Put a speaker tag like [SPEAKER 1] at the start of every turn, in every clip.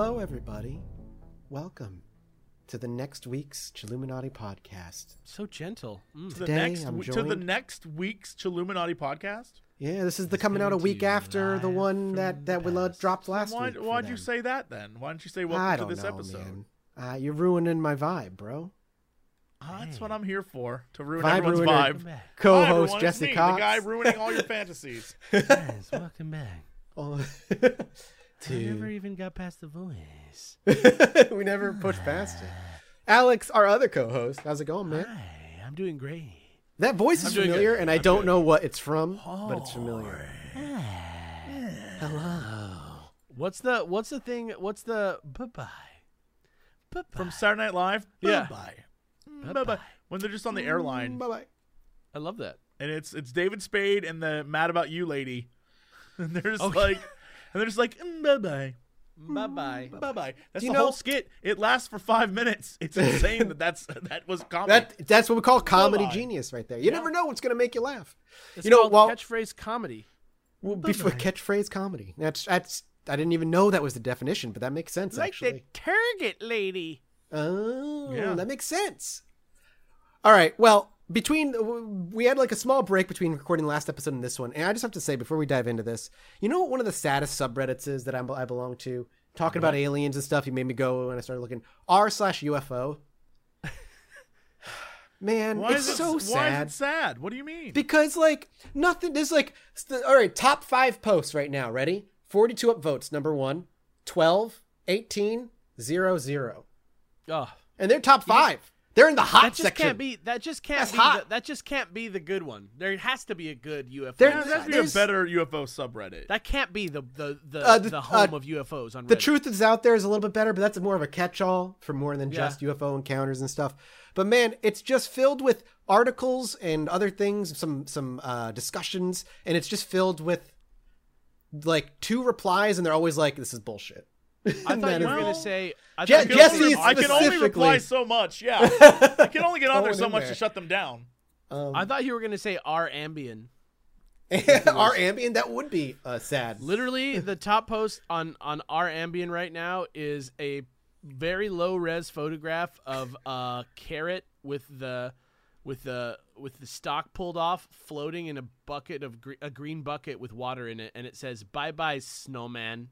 [SPEAKER 1] Hello, everybody. Welcome to the next week's Chilluminati podcast.
[SPEAKER 2] So gentle. Mm.
[SPEAKER 3] to the
[SPEAKER 1] Today,
[SPEAKER 3] next
[SPEAKER 1] I'm
[SPEAKER 3] to the
[SPEAKER 1] joined-
[SPEAKER 3] next week's Chilluminati podcast.
[SPEAKER 1] Yeah, this is the coming out a week after the one that that we uh, dropped last
[SPEAKER 3] Why,
[SPEAKER 1] week. for
[SPEAKER 3] why'd you
[SPEAKER 1] them.
[SPEAKER 3] say that then? Why don't you say
[SPEAKER 1] I
[SPEAKER 3] welcome
[SPEAKER 1] don't
[SPEAKER 3] to this
[SPEAKER 1] know,
[SPEAKER 3] episode?
[SPEAKER 1] man. Uh, you're ruining my vibe, bro.
[SPEAKER 3] Ah, that's what I'm here for to ruin
[SPEAKER 1] Vibe
[SPEAKER 3] everyone's
[SPEAKER 1] ruiner.
[SPEAKER 3] vibe.
[SPEAKER 2] Welcome back.
[SPEAKER 3] Hi,
[SPEAKER 1] Co-host
[SPEAKER 3] it's
[SPEAKER 1] Jesse
[SPEAKER 3] me,
[SPEAKER 1] Cox.
[SPEAKER 3] the guy ruining all your fantasies.
[SPEAKER 2] Guys, welcome back.
[SPEAKER 1] Oh.
[SPEAKER 2] I never even got past the voice.
[SPEAKER 1] we never pushed past it. Ah. Alex, our other co-host, how's it going, man?
[SPEAKER 2] Hi, I'm doing great.
[SPEAKER 1] That voice
[SPEAKER 3] I'm
[SPEAKER 1] is
[SPEAKER 3] doing good.
[SPEAKER 1] familiar, and I
[SPEAKER 3] I'm
[SPEAKER 1] don't
[SPEAKER 3] good.
[SPEAKER 1] know what it's from, but it's familiar. Hello.
[SPEAKER 2] What's the what's the thing? What's the bye bye? Bye
[SPEAKER 3] From Saturday Night Live.
[SPEAKER 2] Yeah.
[SPEAKER 3] Bye bye. Bye bye. When they're just on the airline,
[SPEAKER 1] Bye bye.
[SPEAKER 2] I love that.
[SPEAKER 3] and it's it's David Spade and the Mad About You lady, and they're just like, and they're just like bye bye.
[SPEAKER 2] Bye bye.
[SPEAKER 3] Bye bye. That's the
[SPEAKER 1] know-
[SPEAKER 3] whole skit. It lasts for five minutes. It's insane that that's that was comedy.
[SPEAKER 1] That that's what we call comedy
[SPEAKER 3] Bye-bye.
[SPEAKER 1] genius right there. You never know what's gonna make you laugh.
[SPEAKER 2] It's
[SPEAKER 1] you know,
[SPEAKER 2] called
[SPEAKER 1] while
[SPEAKER 2] catchphrase comedy.
[SPEAKER 1] well, before catchphrase comedy. That's that's I didn't even know that was the definition, but that makes sense Like actually.
[SPEAKER 2] The target lady.
[SPEAKER 1] Oh,
[SPEAKER 3] Yeah.
[SPEAKER 1] that makes sense. All right. Well, between we had like a small break between recording the last episode and this one, and I just have to say before we dive into this, you know what one of the saddest subreddits is that I'm, I belong to, talking about aliens and stuff. You made me go and I started looking r slash UFO. Man,
[SPEAKER 3] why
[SPEAKER 1] it's
[SPEAKER 3] is it
[SPEAKER 1] so
[SPEAKER 3] why
[SPEAKER 1] sad
[SPEAKER 3] is it sad? What do you mean?
[SPEAKER 1] because like nothing. There's like all right, top five posts right now. Ready? 42 upvotes. Number one, 12, 18, 0, 0.
[SPEAKER 2] Oh,
[SPEAKER 1] and they're top five. They're in the hot
[SPEAKER 2] that just
[SPEAKER 1] section.
[SPEAKER 2] can't be. That just can't
[SPEAKER 1] That's
[SPEAKER 2] be.
[SPEAKER 1] hot.
[SPEAKER 2] The, that just can't be the good one. There has to be a good UFO.
[SPEAKER 1] There-
[SPEAKER 3] there has to be a better UFO subreddit.
[SPEAKER 2] that can't be the the the,
[SPEAKER 1] Uh, the-
[SPEAKER 2] the home
[SPEAKER 1] uh,
[SPEAKER 2] of UFOs on Reddit.
[SPEAKER 1] the truth is out there is a little bit better, but that's more of a catch-all for more than
[SPEAKER 2] Yeah.
[SPEAKER 1] just UFO encounters and stuff. But man, it's just filled with articles and other things, some some uh, discussions, and it's just filled with like two replies, and they're always like, "This is bullshit."
[SPEAKER 2] I thought you were gonna say. I
[SPEAKER 1] Je-
[SPEAKER 2] thought
[SPEAKER 3] I can
[SPEAKER 2] were
[SPEAKER 1] Jesse
[SPEAKER 3] only, I can only reply so much. Yeah, I can only get on there so much
[SPEAKER 1] there.
[SPEAKER 3] to shut them down.
[SPEAKER 1] Um,
[SPEAKER 2] I thought you were gonna say our Ambien.
[SPEAKER 1] our ambient that would be uh, sad.
[SPEAKER 2] Literally, the top post on on our Ambien right now is a very low res photograph of a carrot with the with the with the stock pulled off, floating in a bucket of gre- a green bucket with water in it, and it says "Bye bye, snowman,"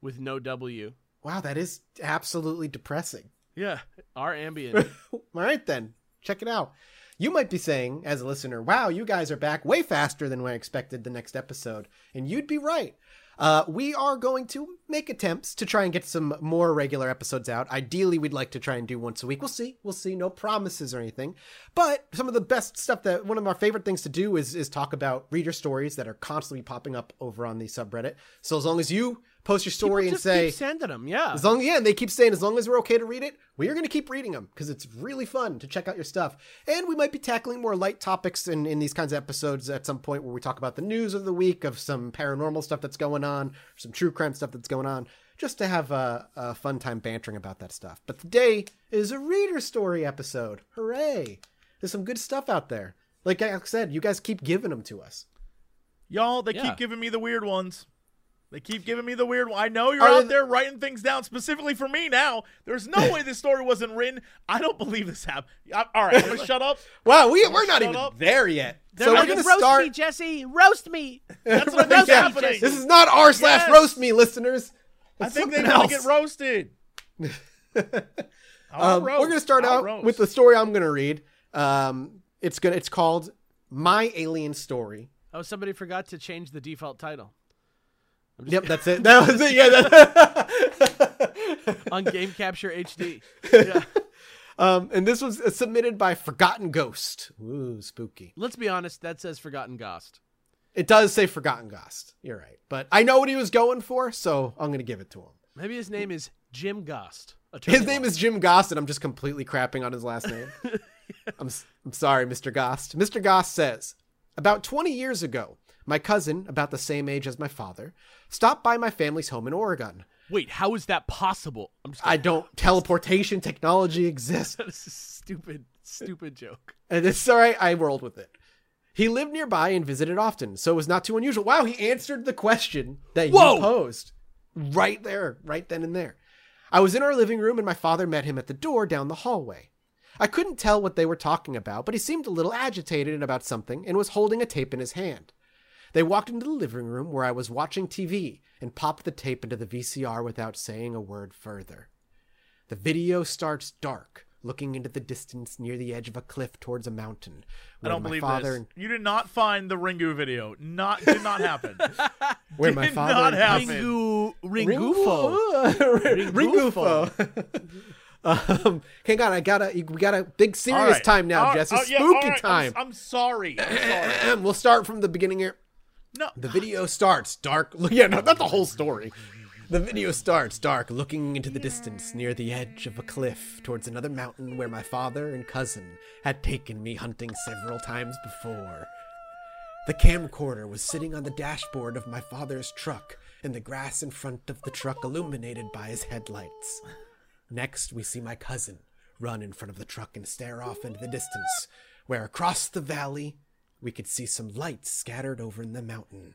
[SPEAKER 2] with no W.
[SPEAKER 1] Wow, that is absolutely depressing.
[SPEAKER 2] Yeah, our ambient.
[SPEAKER 1] All right, then. Check it out. You might be saying, as a listener, wow, you guys are back way faster than I expected the next episode. And you'd be right. Uh, we are going to make attempts to try and get some more regular episodes out. Ideally, we'd like to try and do once a week. We'll see. We'll see. No promises or anything. But some of the best stuff that one of our favorite things to do is, is talk about reader stories that are constantly popping up over on the subreddit. So as long as you post your story
[SPEAKER 2] People
[SPEAKER 1] and
[SPEAKER 2] just
[SPEAKER 1] say,
[SPEAKER 2] keep sending them. Yeah,
[SPEAKER 1] as long yeah, and they keep saying as long as we're okay to read it, we are going to keep reading them because it's really fun to check out your stuff. And we might be tackling more light topics in, in these kinds of episodes at some point where we talk about the news of the week, of some paranormal stuff that's going on, some true crime stuff that's going on, just to have a, a fun time bantering about that stuff. But today is a reader story episode. Hooray! There's some good stuff out there. Like I said, you guys keep giving them to us.
[SPEAKER 3] Y'all, they
[SPEAKER 2] Yeah.
[SPEAKER 3] keep giving me the weird ones. They keep giving me the weird one. I know you're
[SPEAKER 1] Are
[SPEAKER 3] out
[SPEAKER 1] they-
[SPEAKER 3] there writing things down specifically for me now. There's no way this story wasn't written. I don't believe this happened. I- All right, I'm gonna shut up.
[SPEAKER 1] Wow, we, we're not even
[SPEAKER 3] up.
[SPEAKER 1] there yet.
[SPEAKER 2] They're
[SPEAKER 1] so we're going to
[SPEAKER 2] roast
[SPEAKER 1] start.
[SPEAKER 2] me, Jesse. Roast me.
[SPEAKER 3] That's what
[SPEAKER 1] Yeah.
[SPEAKER 3] is happening.
[SPEAKER 1] This is not r slash
[SPEAKER 3] Yes.
[SPEAKER 1] roast me, listeners.
[SPEAKER 3] I think they
[SPEAKER 1] something
[SPEAKER 3] want to get roasted.
[SPEAKER 1] Um,
[SPEAKER 3] roast.
[SPEAKER 1] we're gonna start
[SPEAKER 3] I'll
[SPEAKER 1] out
[SPEAKER 3] roast.
[SPEAKER 1] with the story I'm gonna read. Um, it's gonna it's called My Alien Story.
[SPEAKER 2] Oh, somebody forgot to change the default title
[SPEAKER 1] Yep, that's it. That was it. Yeah. That...
[SPEAKER 2] on Game Capture HD. Yeah.
[SPEAKER 1] um, and this was uh, submitted by Forgotten Ghost. Ooh, spooky.
[SPEAKER 2] Let's be honest, that says Forgotten Ghost.
[SPEAKER 1] It does say Forgotten Ghost. You're right, but I know what he was going for, so I'm gonna give it to him.
[SPEAKER 2] Maybe his name is Jim Gost.
[SPEAKER 1] His name is Jim Gost, and I'm just completely crapping on his last name. I'm, I'm sorry, Mr. Gost. Mr. Gost says About 20 years ago, my cousin, about the same age as my father, stopped by my family's home in Oregon.
[SPEAKER 2] Wait, how is that possible? I'm just
[SPEAKER 1] I don't, teleportation technology exists.
[SPEAKER 2] This is a stupid, stupid joke.
[SPEAKER 1] And it's all right, I rolled with it. He lived nearby and visited often, so it was not too unusual. Wow, he answered the question that
[SPEAKER 2] Whoa!
[SPEAKER 1] you posed. right there, right then and there. I was in our living room and my father met him at the door down the hallway. I couldn't tell what they were talking about, but he seemed a little agitated about something and was holding a tape in his hand. They walked into the living room where I was watching TV and popped the tape into the VCR without saying a word further. The video starts dark, looking into the distance near the edge of a cliff towards a mountain.
[SPEAKER 3] I don't
[SPEAKER 1] my
[SPEAKER 3] believe
[SPEAKER 1] father
[SPEAKER 3] this.
[SPEAKER 1] and-
[SPEAKER 3] You did not find the Ringu video. Not did not happen.
[SPEAKER 1] where my
[SPEAKER 3] did
[SPEAKER 1] father
[SPEAKER 3] not happen.
[SPEAKER 2] Ringu Ringufo.
[SPEAKER 1] Ringufo. um, hang on, I gotta. We got a big serious
[SPEAKER 3] right.
[SPEAKER 1] time now,
[SPEAKER 3] All-
[SPEAKER 1] Jesse.
[SPEAKER 3] oh, yeah,
[SPEAKER 1] Spooky
[SPEAKER 3] all right. I'm-
[SPEAKER 1] time.
[SPEAKER 3] I'm, sorry. I'm sorry.
[SPEAKER 1] we'll start from the beginning here.
[SPEAKER 3] No.
[SPEAKER 1] The video starts dark. Yeah, no, not the whole story. The video starts dark, looking into the distance near the edge of a cliff towards another mountain where my father and cousin had taken me hunting several times before. The camcorder was sitting on the dashboard of my father's truck, and the grass in front of the truck illuminated by his headlights. Next, we see my cousin run in front of the truck and stare off into the distance, where across the valley we could see some lights scattered over in the mountain.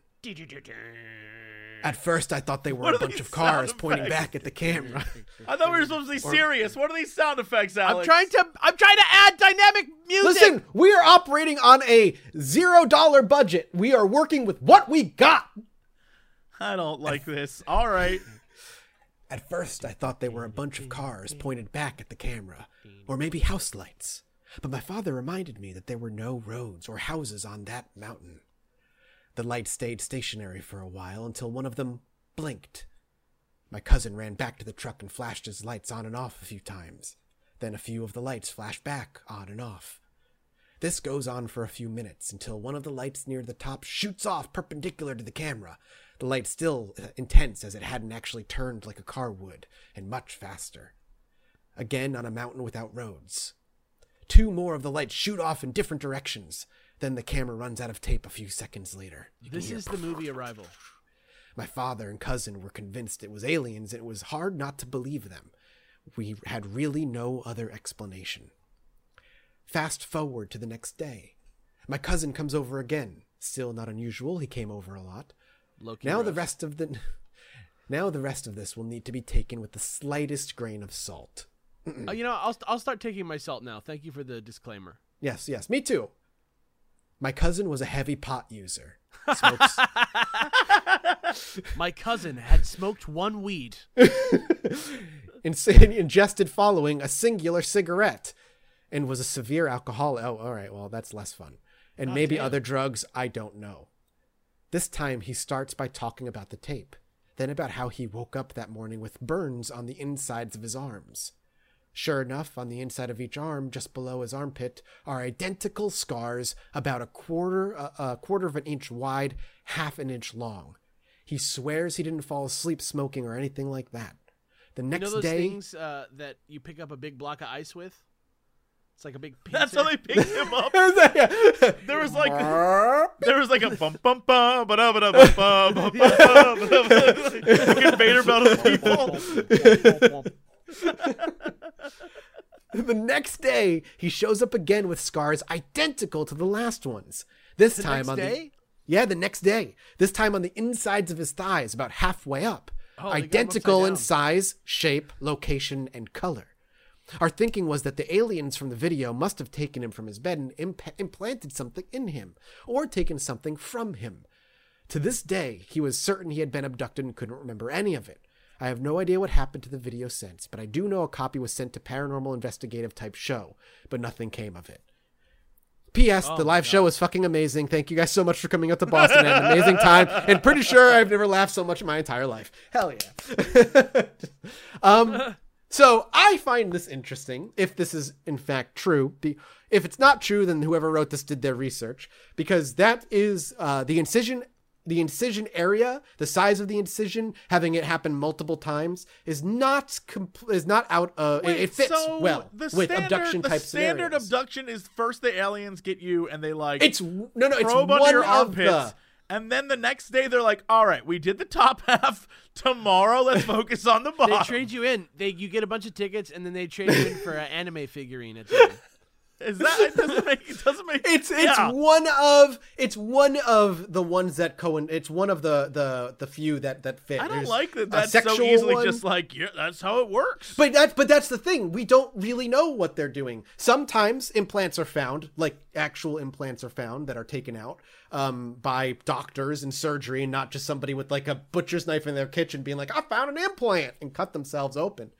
[SPEAKER 1] At first, I thought they were
[SPEAKER 3] What
[SPEAKER 1] a bunch of cars
[SPEAKER 3] sound
[SPEAKER 1] pointing back at the camera.
[SPEAKER 3] I thought we were supposed to be serious. What are these sound effects, Alex?
[SPEAKER 2] I'm trying to I'm trying to add dynamic music.
[SPEAKER 1] Listen, we are operating on a zero dollar budget. We are working with what we got.
[SPEAKER 3] I don't like this. All right.
[SPEAKER 1] At first, I thought they were a bunch of cars pointed back at the camera, or maybe house lights. But my father reminded me that there were no roads or houses on that mountain. The lights stayed stationary for a while until one of them blinked. My cousin ran back to the truck and flashed his lights on and off a few times. Then a few of the lights flashed back on and off. This goes on for a few minutes until one of the lights near the top shoots off perpendicular to the camera. The light still uh, intense as it hadn't actually turned like a car would, and much faster. Again on a mountain without roads. Two more of the lights shoot off in different directions. Then the camera runs out of tape a few seconds later. You
[SPEAKER 2] This is the movie Arrival.
[SPEAKER 1] my father and cousin were convinced it was aliens, and it was hard not to believe them. We had really no other explanation. Fast forward to the next day. My cousin comes over again. Still not unusual, he came over a lot.
[SPEAKER 2] Loki
[SPEAKER 1] Now the rest of the Now the rest of this will need to be taken with the slightest grain of salt.
[SPEAKER 2] Uh, you know, I'll I'll start taking my salt now. Thank you for the disclaimer.
[SPEAKER 1] Yes, yes, me too. My cousin was a heavy pot user. Smokes
[SPEAKER 2] My cousin had smoked one weed.
[SPEAKER 1] ingested following a singular cigarette and was a severe alcoholic. Oh, all right. Well, that's less fun. And maybe
[SPEAKER 2] damn.
[SPEAKER 1] other drugs. I don't know. This time he starts by talking about the tape, then about how he woke up that morning with burns on the insides of his arms. Sure enough, on the inside of each arm, just below his armpit, are identical scars about a quarter a, a quarter of an inch wide, half an inch long. He swears he didn't fall asleep smoking or anything like that. The next You
[SPEAKER 2] know those
[SPEAKER 1] day,
[SPEAKER 2] things uh, that you pick up a big block of ice with? It's like a big. Pincer.
[SPEAKER 3] That's how they picked him up.
[SPEAKER 1] there
[SPEAKER 3] There was like there was like a bum bum bum ba da ba da bum bum bum bum bum like Invader Belt of people.
[SPEAKER 1] the next day, he shows up again with scars identical to the last ones. This
[SPEAKER 2] The
[SPEAKER 1] time
[SPEAKER 2] next
[SPEAKER 1] on
[SPEAKER 2] day?
[SPEAKER 1] the yeah, the next day. This time on the insides of his thighs, about halfway up.
[SPEAKER 2] Oh, they got him
[SPEAKER 1] identical in size, shape, location, and color. Our thinking was that the aliens from the video must have taken him from his bed and imp- implanted something in him, or taken something from him. To this day, he was certain he had been abducted and couldn't remember any of it. I have no idea what happened to the video since, but I do know a copy was sent to Paranormal Investigative type show, but nothing came of it. P.S.
[SPEAKER 2] Oh
[SPEAKER 1] the live show was fucking amazing. Thank you guys so much for coming out to Boston. I had an amazing time, and pretty sure I've never laughed so much in my entire life. Hell yeah. um, so I find this interesting. If this is in fact true, be, if it's not true, then whoever wrote this did their research because that is uh, the incision. The incision area, the size of the incision, having it happen multiple times, is not compl- is not out. Uh, it-
[SPEAKER 3] Wait,
[SPEAKER 1] it fits
[SPEAKER 3] so
[SPEAKER 1] well
[SPEAKER 3] the
[SPEAKER 1] with
[SPEAKER 3] standard,
[SPEAKER 1] abduction
[SPEAKER 3] the
[SPEAKER 1] type
[SPEAKER 3] standard
[SPEAKER 1] scenarios.
[SPEAKER 3] abduction is first the aliens get you and they like
[SPEAKER 1] It's no, no. It's
[SPEAKER 3] probe
[SPEAKER 1] one
[SPEAKER 3] under your
[SPEAKER 1] of
[SPEAKER 3] armpits.
[SPEAKER 1] the.
[SPEAKER 3] And then the next day they're like, "All right, we did the top half. Tomorrow, let's focus on the bottom."
[SPEAKER 2] They trade you in. They you get a bunch of tickets, and then they trade you in for an anime figurine at the end.
[SPEAKER 3] Is that it doesn't make it doesn't make
[SPEAKER 1] It's it's
[SPEAKER 3] yeah.
[SPEAKER 1] one of it's one of the ones that Cohen. It's one of the the the few that that fit.
[SPEAKER 3] I don't
[SPEAKER 1] There's
[SPEAKER 3] like that that's so easily
[SPEAKER 1] one.
[SPEAKER 3] just like yeah, that's how it works.
[SPEAKER 1] But that's but that's the thing. We don't really know what they're doing. Sometimes implants are found, like actual implants are found that are taken out um, by doctors in surgery, and not just somebody with like a butcher's knife in their kitchen being like, "I found an implant" and cut themselves open.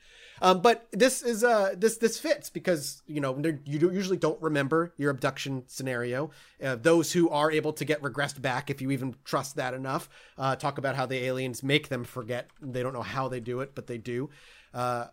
[SPEAKER 1] Um, but this is uh this this fits because you know you usually don't remember your abduction scenario. Uh, those who are able to get regressed back, if you even trust that enough, uh, talk about how the aliens make them forget. They don't know how they do it, but they do. Uh,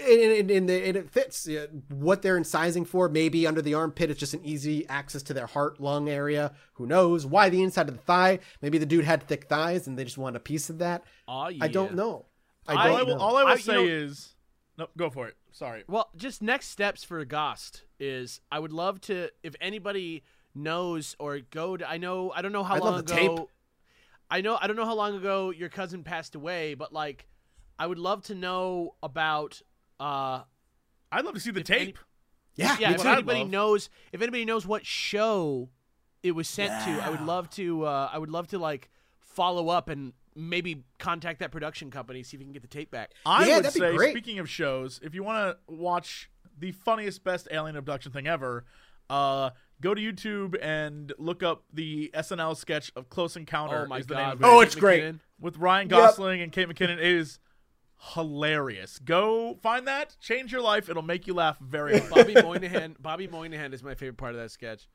[SPEAKER 1] and, and, and, it fits uh, what they're incising for. Maybe under the armpit, it's just an easy access to their heart lung area. Who knows? Why the inside of the thigh? Maybe the dude had thick thighs and they just wanted a piece of that.
[SPEAKER 2] Aw,
[SPEAKER 1] I don't know. I
[SPEAKER 2] I-
[SPEAKER 3] all I
[SPEAKER 1] don't
[SPEAKER 3] will,
[SPEAKER 1] know.
[SPEAKER 3] all I will
[SPEAKER 2] I- you
[SPEAKER 3] say
[SPEAKER 2] know-
[SPEAKER 3] is no, go for it. Sorry.
[SPEAKER 2] Well, just next steps for Gost is I would love to if anybody knows or go to I know I don't know how
[SPEAKER 1] I'd
[SPEAKER 2] long
[SPEAKER 1] love
[SPEAKER 2] ago
[SPEAKER 1] tape.
[SPEAKER 2] I know I don't know how long ago your cousin passed away, but like I would love to know about uh
[SPEAKER 3] I'd love to see the
[SPEAKER 2] If any-
[SPEAKER 3] tape.
[SPEAKER 1] yeah,
[SPEAKER 2] yeah, if anybody
[SPEAKER 3] love.
[SPEAKER 2] knows if anybody knows what show it was sent to, I would love to uh I would love to like follow up and maybe contact that production company see if we can get the tape back.
[SPEAKER 3] I
[SPEAKER 1] Yeah,
[SPEAKER 3] would
[SPEAKER 1] that'd be
[SPEAKER 3] say,
[SPEAKER 1] great.
[SPEAKER 3] speaking of shows, if you want to watch the funniest, best alien abduction thing ever, uh, go to YouTube and look up the SNL sketch of Close Encounter.
[SPEAKER 2] Oh my
[SPEAKER 3] is the name
[SPEAKER 2] god.
[SPEAKER 3] of it,
[SPEAKER 1] Oh,
[SPEAKER 2] Kate
[SPEAKER 1] it's great.
[SPEAKER 2] McKinnon.
[SPEAKER 3] with Ryan
[SPEAKER 1] Yep.
[SPEAKER 3] Gosling and Kate McKinnon. It is hilarious. Go find that, change your life. It'll make you laugh very hard.
[SPEAKER 2] Bobby Moynihan Bobby Moynihan is my favorite part of that sketch.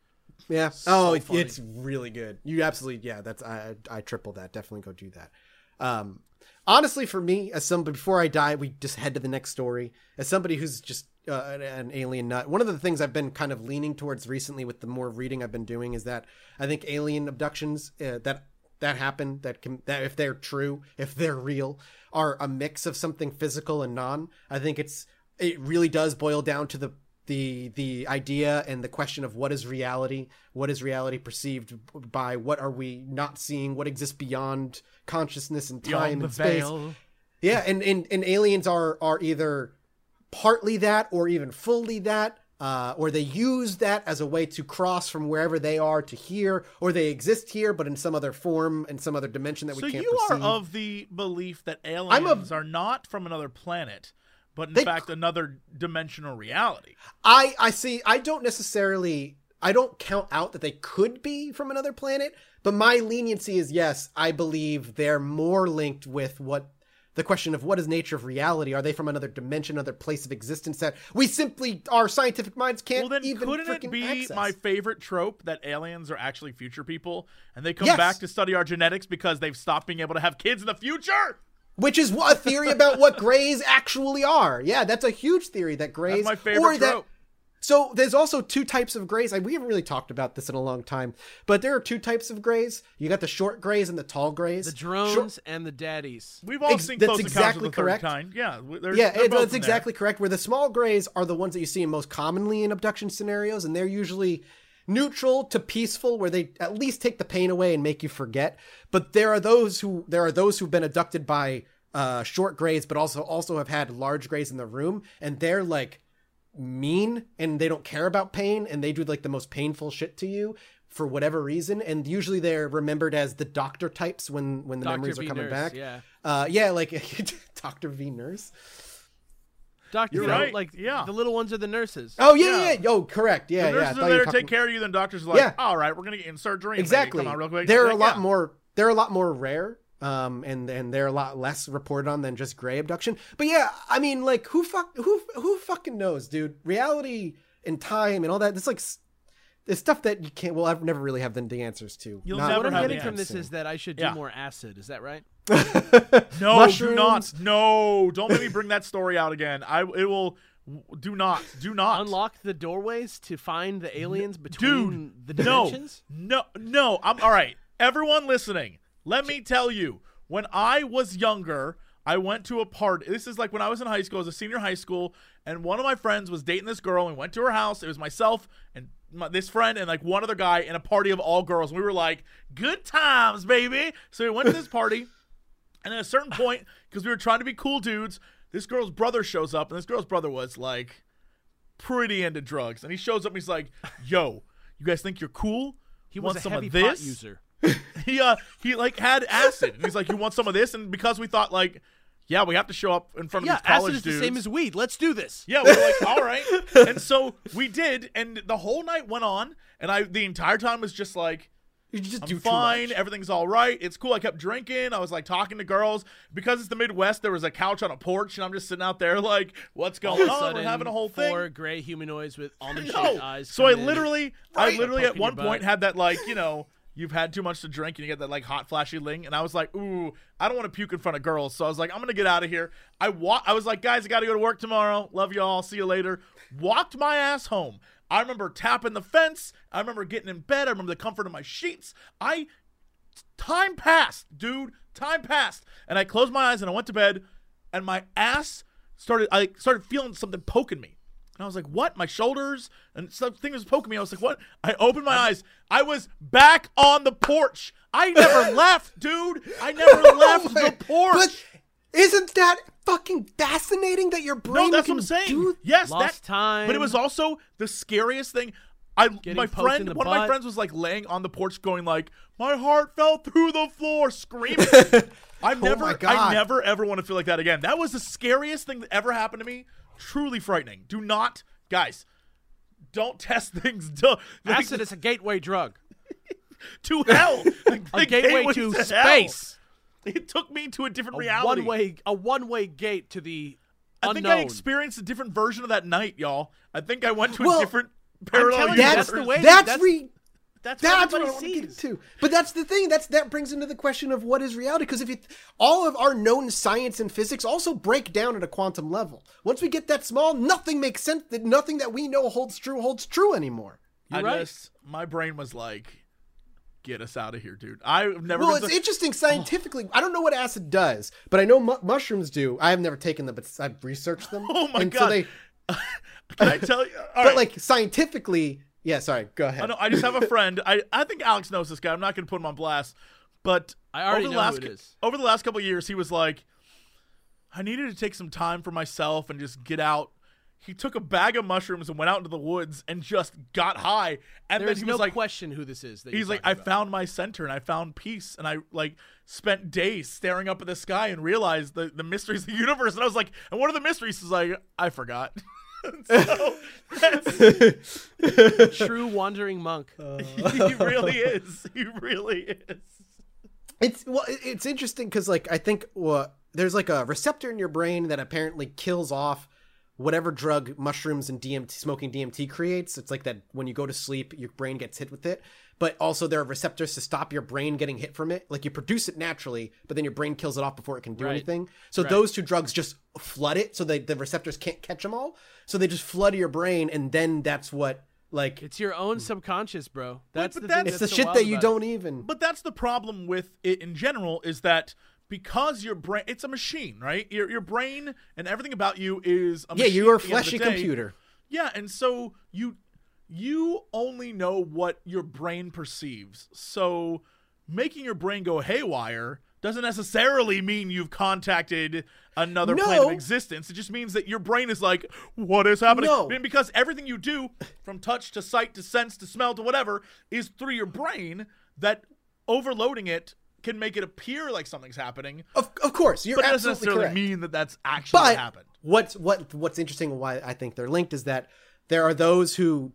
[SPEAKER 1] Yeah. oh, it-
[SPEAKER 2] funny.
[SPEAKER 1] it's really good. You absolutely, yeah. That's I I triple that. Definitely go do that. Um, honestly, for me, as somebody before I die, we just head to the next story. As somebody who's just uh, an, an alien nut, one of the things I've been kind of leaning towards recently with the more reading I've been doing is that I think alien abductions uh, that that happen that can that if they're true, if they're real, are a mix of something physical and non. I think it's it really does boil down to the the the idea and the question of what is reality what is reality perceived by what are we not seeing what exists beyond consciousness and time
[SPEAKER 3] Beyond
[SPEAKER 1] and space
[SPEAKER 3] veil.
[SPEAKER 1] yeah and, and and aliens are are either partly that or even fully that uh, or they use that as a way to cross from wherever they are to here or they exist here but in some other form in some other dimension that
[SPEAKER 3] So
[SPEAKER 1] we can't So
[SPEAKER 3] you
[SPEAKER 1] perceive.
[SPEAKER 3] are of the belief that aliens
[SPEAKER 1] a-
[SPEAKER 3] are not from another planet, but in
[SPEAKER 1] They-
[SPEAKER 3] fact another dimensional reality.
[SPEAKER 1] I I see. I don't necessarily. I don't count out that they could be from another planet, but my leniency is yes. I believe they're more linked with what the question of what is nature of reality. Are they from another dimension, another place of existence that we simply our scientific minds can't
[SPEAKER 3] Well, then
[SPEAKER 1] even
[SPEAKER 3] couldn't it be
[SPEAKER 1] access?
[SPEAKER 3] my favorite trope that aliens are actually future people and they come
[SPEAKER 1] Yes.
[SPEAKER 3] back to study our genetics because they've stopped being able to have kids in the future?
[SPEAKER 1] Which is a theory about what grays actually are. Yeah, that's a huge theory that grays
[SPEAKER 3] That's my favorite
[SPEAKER 1] or that
[SPEAKER 3] trope.
[SPEAKER 1] So there's also two types of grays. I, we haven't really talked about this in a long time, but there are two types of grays. You got the short grays and the tall grays.
[SPEAKER 2] The drones
[SPEAKER 1] Short-
[SPEAKER 2] and the daddies.
[SPEAKER 3] We've all
[SPEAKER 1] Ex-
[SPEAKER 3] seen
[SPEAKER 1] that's
[SPEAKER 3] Close
[SPEAKER 1] exactly
[SPEAKER 3] Encounters of the Third
[SPEAKER 1] correct.
[SPEAKER 3] Kind. Yeah, they're,
[SPEAKER 1] yeah,
[SPEAKER 3] they're
[SPEAKER 1] it- that's
[SPEAKER 3] in there.
[SPEAKER 1] exactly correct. Where the small grays are the ones that you see most commonly in abduction scenarios, and they're usually neutral to peaceful, where they at least take the pain away and make you forget. But there are those who there are those who've been abducted by uh, short grays, but also also have had large grays in the room, and they're like mean and they don't care about pain and they do like the most painful shit to you for whatever reason and usually they're remembered as the doctor types when when the
[SPEAKER 2] Dr.
[SPEAKER 1] memories are coming
[SPEAKER 2] Nurse,
[SPEAKER 1] back
[SPEAKER 2] yeah.
[SPEAKER 1] uh yeah like dr v nurse
[SPEAKER 2] Doctor,
[SPEAKER 3] You're
[SPEAKER 2] you know,
[SPEAKER 3] right,
[SPEAKER 2] like
[SPEAKER 3] yeah.
[SPEAKER 2] the little ones are the nurses.
[SPEAKER 1] oh yeah yeah,
[SPEAKER 3] Yeah.
[SPEAKER 1] yeah. oh correct yeah
[SPEAKER 3] The
[SPEAKER 1] yeah
[SPEAKER 3] nurses
[SPEAKER 1] thought
[SPEAKER 3] are
[SPEAKER 1] you were
[SPEAKER 3] there to
[SPEAKER 1] talking-
[SPEAKER 3] take care of you. Then doctors are like,
[SPEAKER 1] Yeah.
[SPEAKER 3] all right, we're gonna get in surgery. and
[SPEAKER 1] exactly
[SPEAKER 3] Come out real quick.
[SPEAKER 1] they're a lot
[SPEAKER 3] yeah.
[SPEAKER 1] more they're a lot more rare um and and they're a lot less reported on than just gray abduction but yeah i mean like who fuck who who fucking knows dude reality and time and all that it's like s- it's stuff that you can't well i've never really have the, the answers to
[SPEAKER 3] You'll
[SPEAKER 1] Not-
[SPEAKER 3] never
[SPEAKER 2] what I'm getting from this is that I should do
[SPEAKER 3] Yeah.
[SPEAKER 2] more acid. Is that right?
[SPEAKER 3] No,
[SPEAKER 1] Mushrooms.
[SPEAKER 3] do not. No, don't make me bring that story out again. I it will. Do not. Do not.
[SPEAKER 2] Unlock the doorways to find the aliens between
[SPEAKER 3] Dude,
[SPEAKER 2] the dimensions.
[SPEAKER 3] no, no. no. I'm all right. Everyone listening, let me tell you. When I was younger, I went to a party. This is like when I was in high school, as a senior high school, and one of my friends was dating this girl, and we went to her house. It was myself and my, this friend and like one other guy in a party of all girls. And we were like, "Good times, baby." So we went to this party. And at a certain point, because we were trying to be cool dudes, this girl's brother shows up, and this girl's brother was like pretty into drugs, and he shows up and he's like, "Yo, you guys think you're cool?
[SPEAKER 2] He
[SPEAKER 3] want
[SPEAKER 2] was a
[SPEAKER 3] some
[SPEAKER 2] heavy
[SPEAKER 3] of
[SPEAKER 2] pot
[SPEAKER 3] this?"
[SPEAKER 2] user.
[SPEAKER 3] he uh he like had acid, and he's like, "You want some of this?" And because we thought like, yeah, we have to show up in front
[SPEAKER 2] Yeah,
[SPEAKER 3] of these college
[SPEAKER 2] acid is
[SPEAKER 3] dudes.
[SPEAKER 2] the same as weed. Let's do this.
[SPEAKER 3] Yeah, we were like, all right. And so we did, and the whole night went on, and I the entire time was just like,
[SPEAKER 1] You just
[SPEAKER 3] I'm
[SPEAKER 1] do
[SPEAKER 3] fine, everything's all right, it's cool. I kept drinking, I was like talking to girls. Because it's the Midwest, there was a couch on a porch, and I'm just sitting out there like, what's going
[SPEAKER 2] of
[SPEAKER 3] on?
[SPEAKER 2] sudden,
[SPEAKER 3] We're having a whole
[SPEAKER 2] four
[SPEAKER 3] thing.
[SPEAKER 2] gray humanoids with almond shaped
[SPEAKER 3] No.
[SPEAKER 2] eyes.
[SPEAKER 3] So I
[SPEAKER 2] in.
[SPEAKER 3] literally,
[SPEAKER 1] Right.
[SPEAKER 3] I literally at one point had that like, you know, you've had too much to drink and you get that like hot flashy ling and I was like, ooh, I don't want to puke in front of girls, so I was like, I'm gonna get out of here. I wa- I was like, guys, I gotta go to work tomorrow. Love y'all. See you later. Walked my ass home. I remember tapping the fence. I remember getting in bed. I remember the comfort of my sheets. I time passed, dude. Time passed, and I closed my eyes and I went to bed, and my ass started. I started feeling something poking me, and I was like, "What?" My shoulders and something was poking me. I was like, "What?" I opened my eyes. I was back on the porch. I never left, dude. I never left the porch.
[SPEAKER 1] But isn't that fucking fascinating that your brain
[SPEAKER 3] no, that's
[SPEAKER 1] can
[SPEAKER 3] what I'm saying.
[SPEAKER 1] do
[SPEAKER 3] yes,
[SPEAKER 2] Lost
[SPEAKER 3] that
[SPEAKER 2] time.
[SPEAKER 3] But it was also the scariest thing. I
[SPEAKER 2] Getting
[SPEAKER 3] my friend,
[SPEAKER 2] the
[SPEAKER 3] one of my friends was like laying on the porch, going like, "My heart fell through the floor," screaming. I've
[SPEAKER 1] Oh
[SPEAKER 3] never,
[SPEAKER 1] my
[SPEAKER 3] I never ever want to feel like that again. That was the scariest thing that ever happened to me. Truly frightening. Do not, guys, don't test things. Don't, like,
[SPEAKER 2] Acid is a gateway drug.
[SPEAKER 3] to hell. Like,
[SPEAKER 2] A
[SPEAKER 3] the
[SPEAKER 2] gateway
[SPEAKER 3] gateway
[SPEAKER 2] to
[SPEAKER 3] hell.
[SPEAKER 2] space.
[SPEAKER 3] It took me to a different
[SPEAKER 2] A
[SPEAKER 3] reality.
[SPEAKER 2] one way a one way gate to the
[SPEAKER 3] I
[SPEAKER 2] unknown.
[SPEAKER 3] think I experienced a different version of that night, y'all. I think I went to
[SPEAKER 1] Well,
[SPEAKER 3] a different parallel
[SPEAKER 2] telling
[SPEAKER 3] universe.
[SPEAKER 2] that's the way-
[SPEAKER 1] That's,
[SPEAKER 2] that's-
[SPEAKER 1] re-
[SPEAKER 2] that's,
[SPEAKER 1] that's
[SPEAKER 2] what
[SPEAKER 1] what I
[SPEAKER 2] everybody
[SPEAKER 1] want to get
[SPEAKER 2] sees.
[SPEAKER 1] into. But that's the thing. That's that brings into the question of what is reality. Because if you, all of our known science and physics also break down at a quantum level. Once we get that small, nothing makes sense. That nothing that we know holds true holds true anymore.
[SPEAKER 3] I
[SPEAKER 2] You're right.
[SPEAKER 3] just my brain was like, "Get us out of here, dude." I've never.
[SPEAKER 1] Well,
[SPEAKER 3] been
[SPEAKER 1] it's
[SPEAKER 3] so-
[SPEAKER 1] interesting scientifically. I don't know what acid does, but I know mu- mushrooms do. I have never taken them, but I've researched them.
[SPEAKER 3] Oh my
[SPEAKER 1] and
[SPEAKER 3] God.
[SPEAKER 1] So they,
[SPEAKER 3] Can I tell you? All
[SPEAKER 1] but
[SPEAKER 3] right.
[SPEAKER 1] like scientifically, yeah. Sorry, go ahead.
[SPEAKER 3] I know. I just have a friend. I I think Alex knows this guy. I'm not going to put him on blast, but
[SPEAKER 2] I already
[SPEAKER 3] over the
[SPEAKER 2] know who
[SPEAKER 3] last
[SPEAKER 2] it is.
[SPEAKER 3] over the last couple of years, he was like, I needed to take some time for myself and just get out. He took a bag of mushrooms and went out into the woods and just got high. And
[SPEAKER 2] There's
[SPEAKER 3] then he
[SPEAKER 2] no
[SPEAKER 3] was like,
[SPEAKER 2] question who this is. That
[SPEAKER 3] He's
[SPEAKER 2] you're
[SPEAKER 3] like, I
[SPEAKER 2] about.
[SPEAKER 3] found my center and I found peace and I like spent days staring up at the sky and realized the, the mysteries of the universe. And I was like, and one of the mysteries is like, I forgot. so that's,
[SPEAKER 2] true wandering monk.
[SPEAKER 3] he really is. He really is.
[SPEAKER 1] It's well, it's interesting because like I think well, there's like a receptor in your brain that apparently kills off whatever drug mushrooms and DMT smoking DMT creates. It's like that when you go to sleep, your brain gets hit with it. But also there are receptors to stop your brain getting hit from it. Like you produce it naturally, but then your brain kills it off before it can do
[SPEAKER 2] Right.
[SPEAKER 1] anything. So
[SPEAKER 2] Right.
[SPEAKER 1] those two drugs just flood it, so that the receptors can't catch them all. So they just flood your brain, and then that's what like
[SPEAKER 2] It's your own subconscious, bro. That's
[SPEAKER 3] but
[SPEAKER 2] the
[SPEAKER 3] that's-
[SPEAKER 2] thing
[SPEAKER 1] it's the
[SPEAKER 2] that's so
[SPEAKER 1] shit that you don't even.
[SPEAKER 3] But that's the problem with it in general is that because your brain, it's a machine, right? Your, your brain and everything about you is a machine.
[SPEAKER 1] yeah, you are a
[SPEAKER 3] at the end of the
[SPEAKER 1] fleshy computer.
[SPEAKER 3] Yeah, and so you you only know what your brain perceives. So making your brain go haywire doesn't necessarily mean you've contacted another plane of existence. It just means that your brain is like, what is happening?
[SPEAKER 1] No.
[SPEAKER 3] Because everything you do, from touch to sight to sense to smell to whatever, is through your brain. That overloading it can make it appear like something's happening,
[SPEAKER 1] Of, of course, you're
[SPEAKER 3] but it doesn't necessarily
[SPEAKER 1] correct.
[SPEAKER 3] mean that that's actually what
[SPEAKER 1] but
[SPEAKER 3] happened.
[SPEAKER 1] what's what what's interesting and why I think they're linked is that there are those who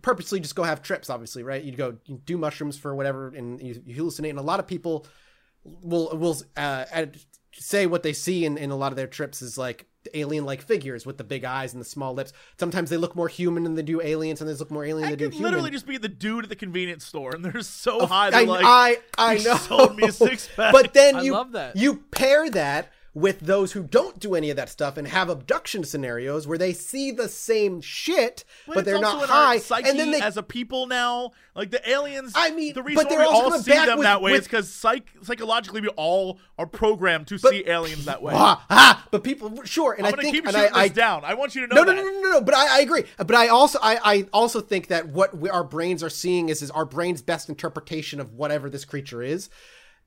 [SPEAKER 1] purposely just go have trips. Obviously, right? You go you do mushrooms for whatever, and you, you hallucinate. And a lot of people will will uh, say what they see in, in a lot of their trips is like alien like figures with the big eyes and the small lips. Sometimes they look more human than they do aliens, and they look more alien
[SPEAKER 3] I
[SPEAKER 1] than they do
[SPEAKER 3] could
[SPEAKER 1] human.
[SPEAKER 3] literally just be the dude at the convenience store, and they're so high.
[SPEAKER 1] I,
[SPEAKER 3] They're like,
[SPEAKER 1] I I
[SPEAKER 3] "You
[SPEAKER 1] know.
[SPEAKER 3] sold me a six pack."
[SPEAKER 1] But then
[SPEAKER 2] I
[SPEAKER 1] you
[SPEAKER 2] love that.
[SPEAKER 1] you pair that with those who don't do any of that stuff and have abduction scenarios where they see the same shit, but,
[SPEAKER 3] it's
[SPEAKER 1] they're not high, and then they.
[SPEAKER 3] as a people now, like the aliens.
[SPEAKER 1] I mean,
[SPEAKER 3] the
[SPEAKER 1] but
[SPEAKER 3] reason why we all see them
[SPEAKER 1] with-
[SPEAKER 3] that way
[SPEAKER 1] with-
[SPEAKER 3] is because psych- psychologically we all are programmed to see aliens that way.
[SPEAKER 1] ah, ah, but people sure, and
[SPEAKER 3] I'm
[SPEAKER 1] I think
[SPEAKER 3] keep
[SPEAKER 1] and I, I
[SPEAKER 3] down. I want you to
[SPEAKER 1] no,
[SPEAKER 3] know
[SPEAKER 1] no,
[SPEAKER 3] that.
[SPEAKER 1] no, no, no, no. But I, I agree. But I also, I, I also think that what we, our brains are seeing is, is our brain's best interpretation of whatever this creature is,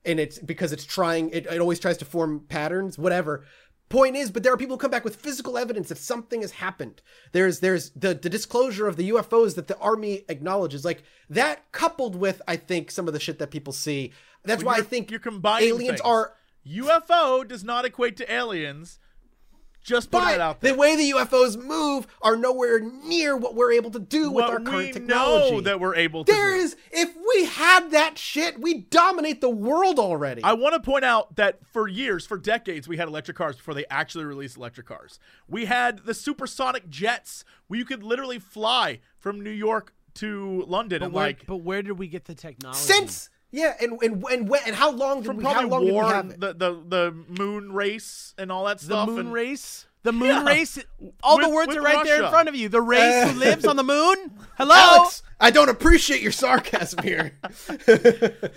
[SPEAKER 1] and it's because it's trying. It, it always tries to form patterns, whatever. point is, but there are people who come back with physical evidence that something has happened. There's there's the the disclosure of the UFOs that the army acknowledges, like that, coupled with I think some of the shit that people see. That's why I think
[SPEAKER 3] you're combining
[SPEAKER 1] aliens
[SPEAKER 3] things.
[SPEAKER 1] are.
[SPEAKER 3] UFO does not equate to aliens. Just put it out there.
[SPEAKER 1] the way the UFOs move are nowhere near what we're able to do with our current technology.
[SPEAKER 3] know that we're able to
[SPEAKER 1] There
[SPEAKER 3] do.
[SPEAKER 1] is, if we had that shit, we dominate the world already.
[SPEAKER 3] I want to point out that for years, for decades, we had electric cars before they actually released electric cars. We had the supersonic jets where you could literally fly from New York to London
[SPEAKER 2] But
[SPEAKER 3] and
[SPEAKER 2] where,
[SPEAKER 3] like
[SPEAKER 2] but where did we get the technology?
[SPEAKER 1] Since yeah, and and and when, and how long did
[SPEAKER 3] from
[SPEAKER 1] we? How long
[SPEAKER 3] probably
[SPEAKER 1] did we
[SPEAKER 3] war,
[SPEAKER 1] have it?
[SPEAKER 3] the, the the moon race and all that stuff.
[SPEAKER 2] the moon
[SPEAKER 3] and-
[SPEAKER 2] race, the moon
[SPEAKER 3] Yeah.
[SPEAKER 2] race. All the words are right there in front of you. The race who lives on the moon. Hello.
[SPEAKER 1] Alex, I don't appreciate your sarcasm here.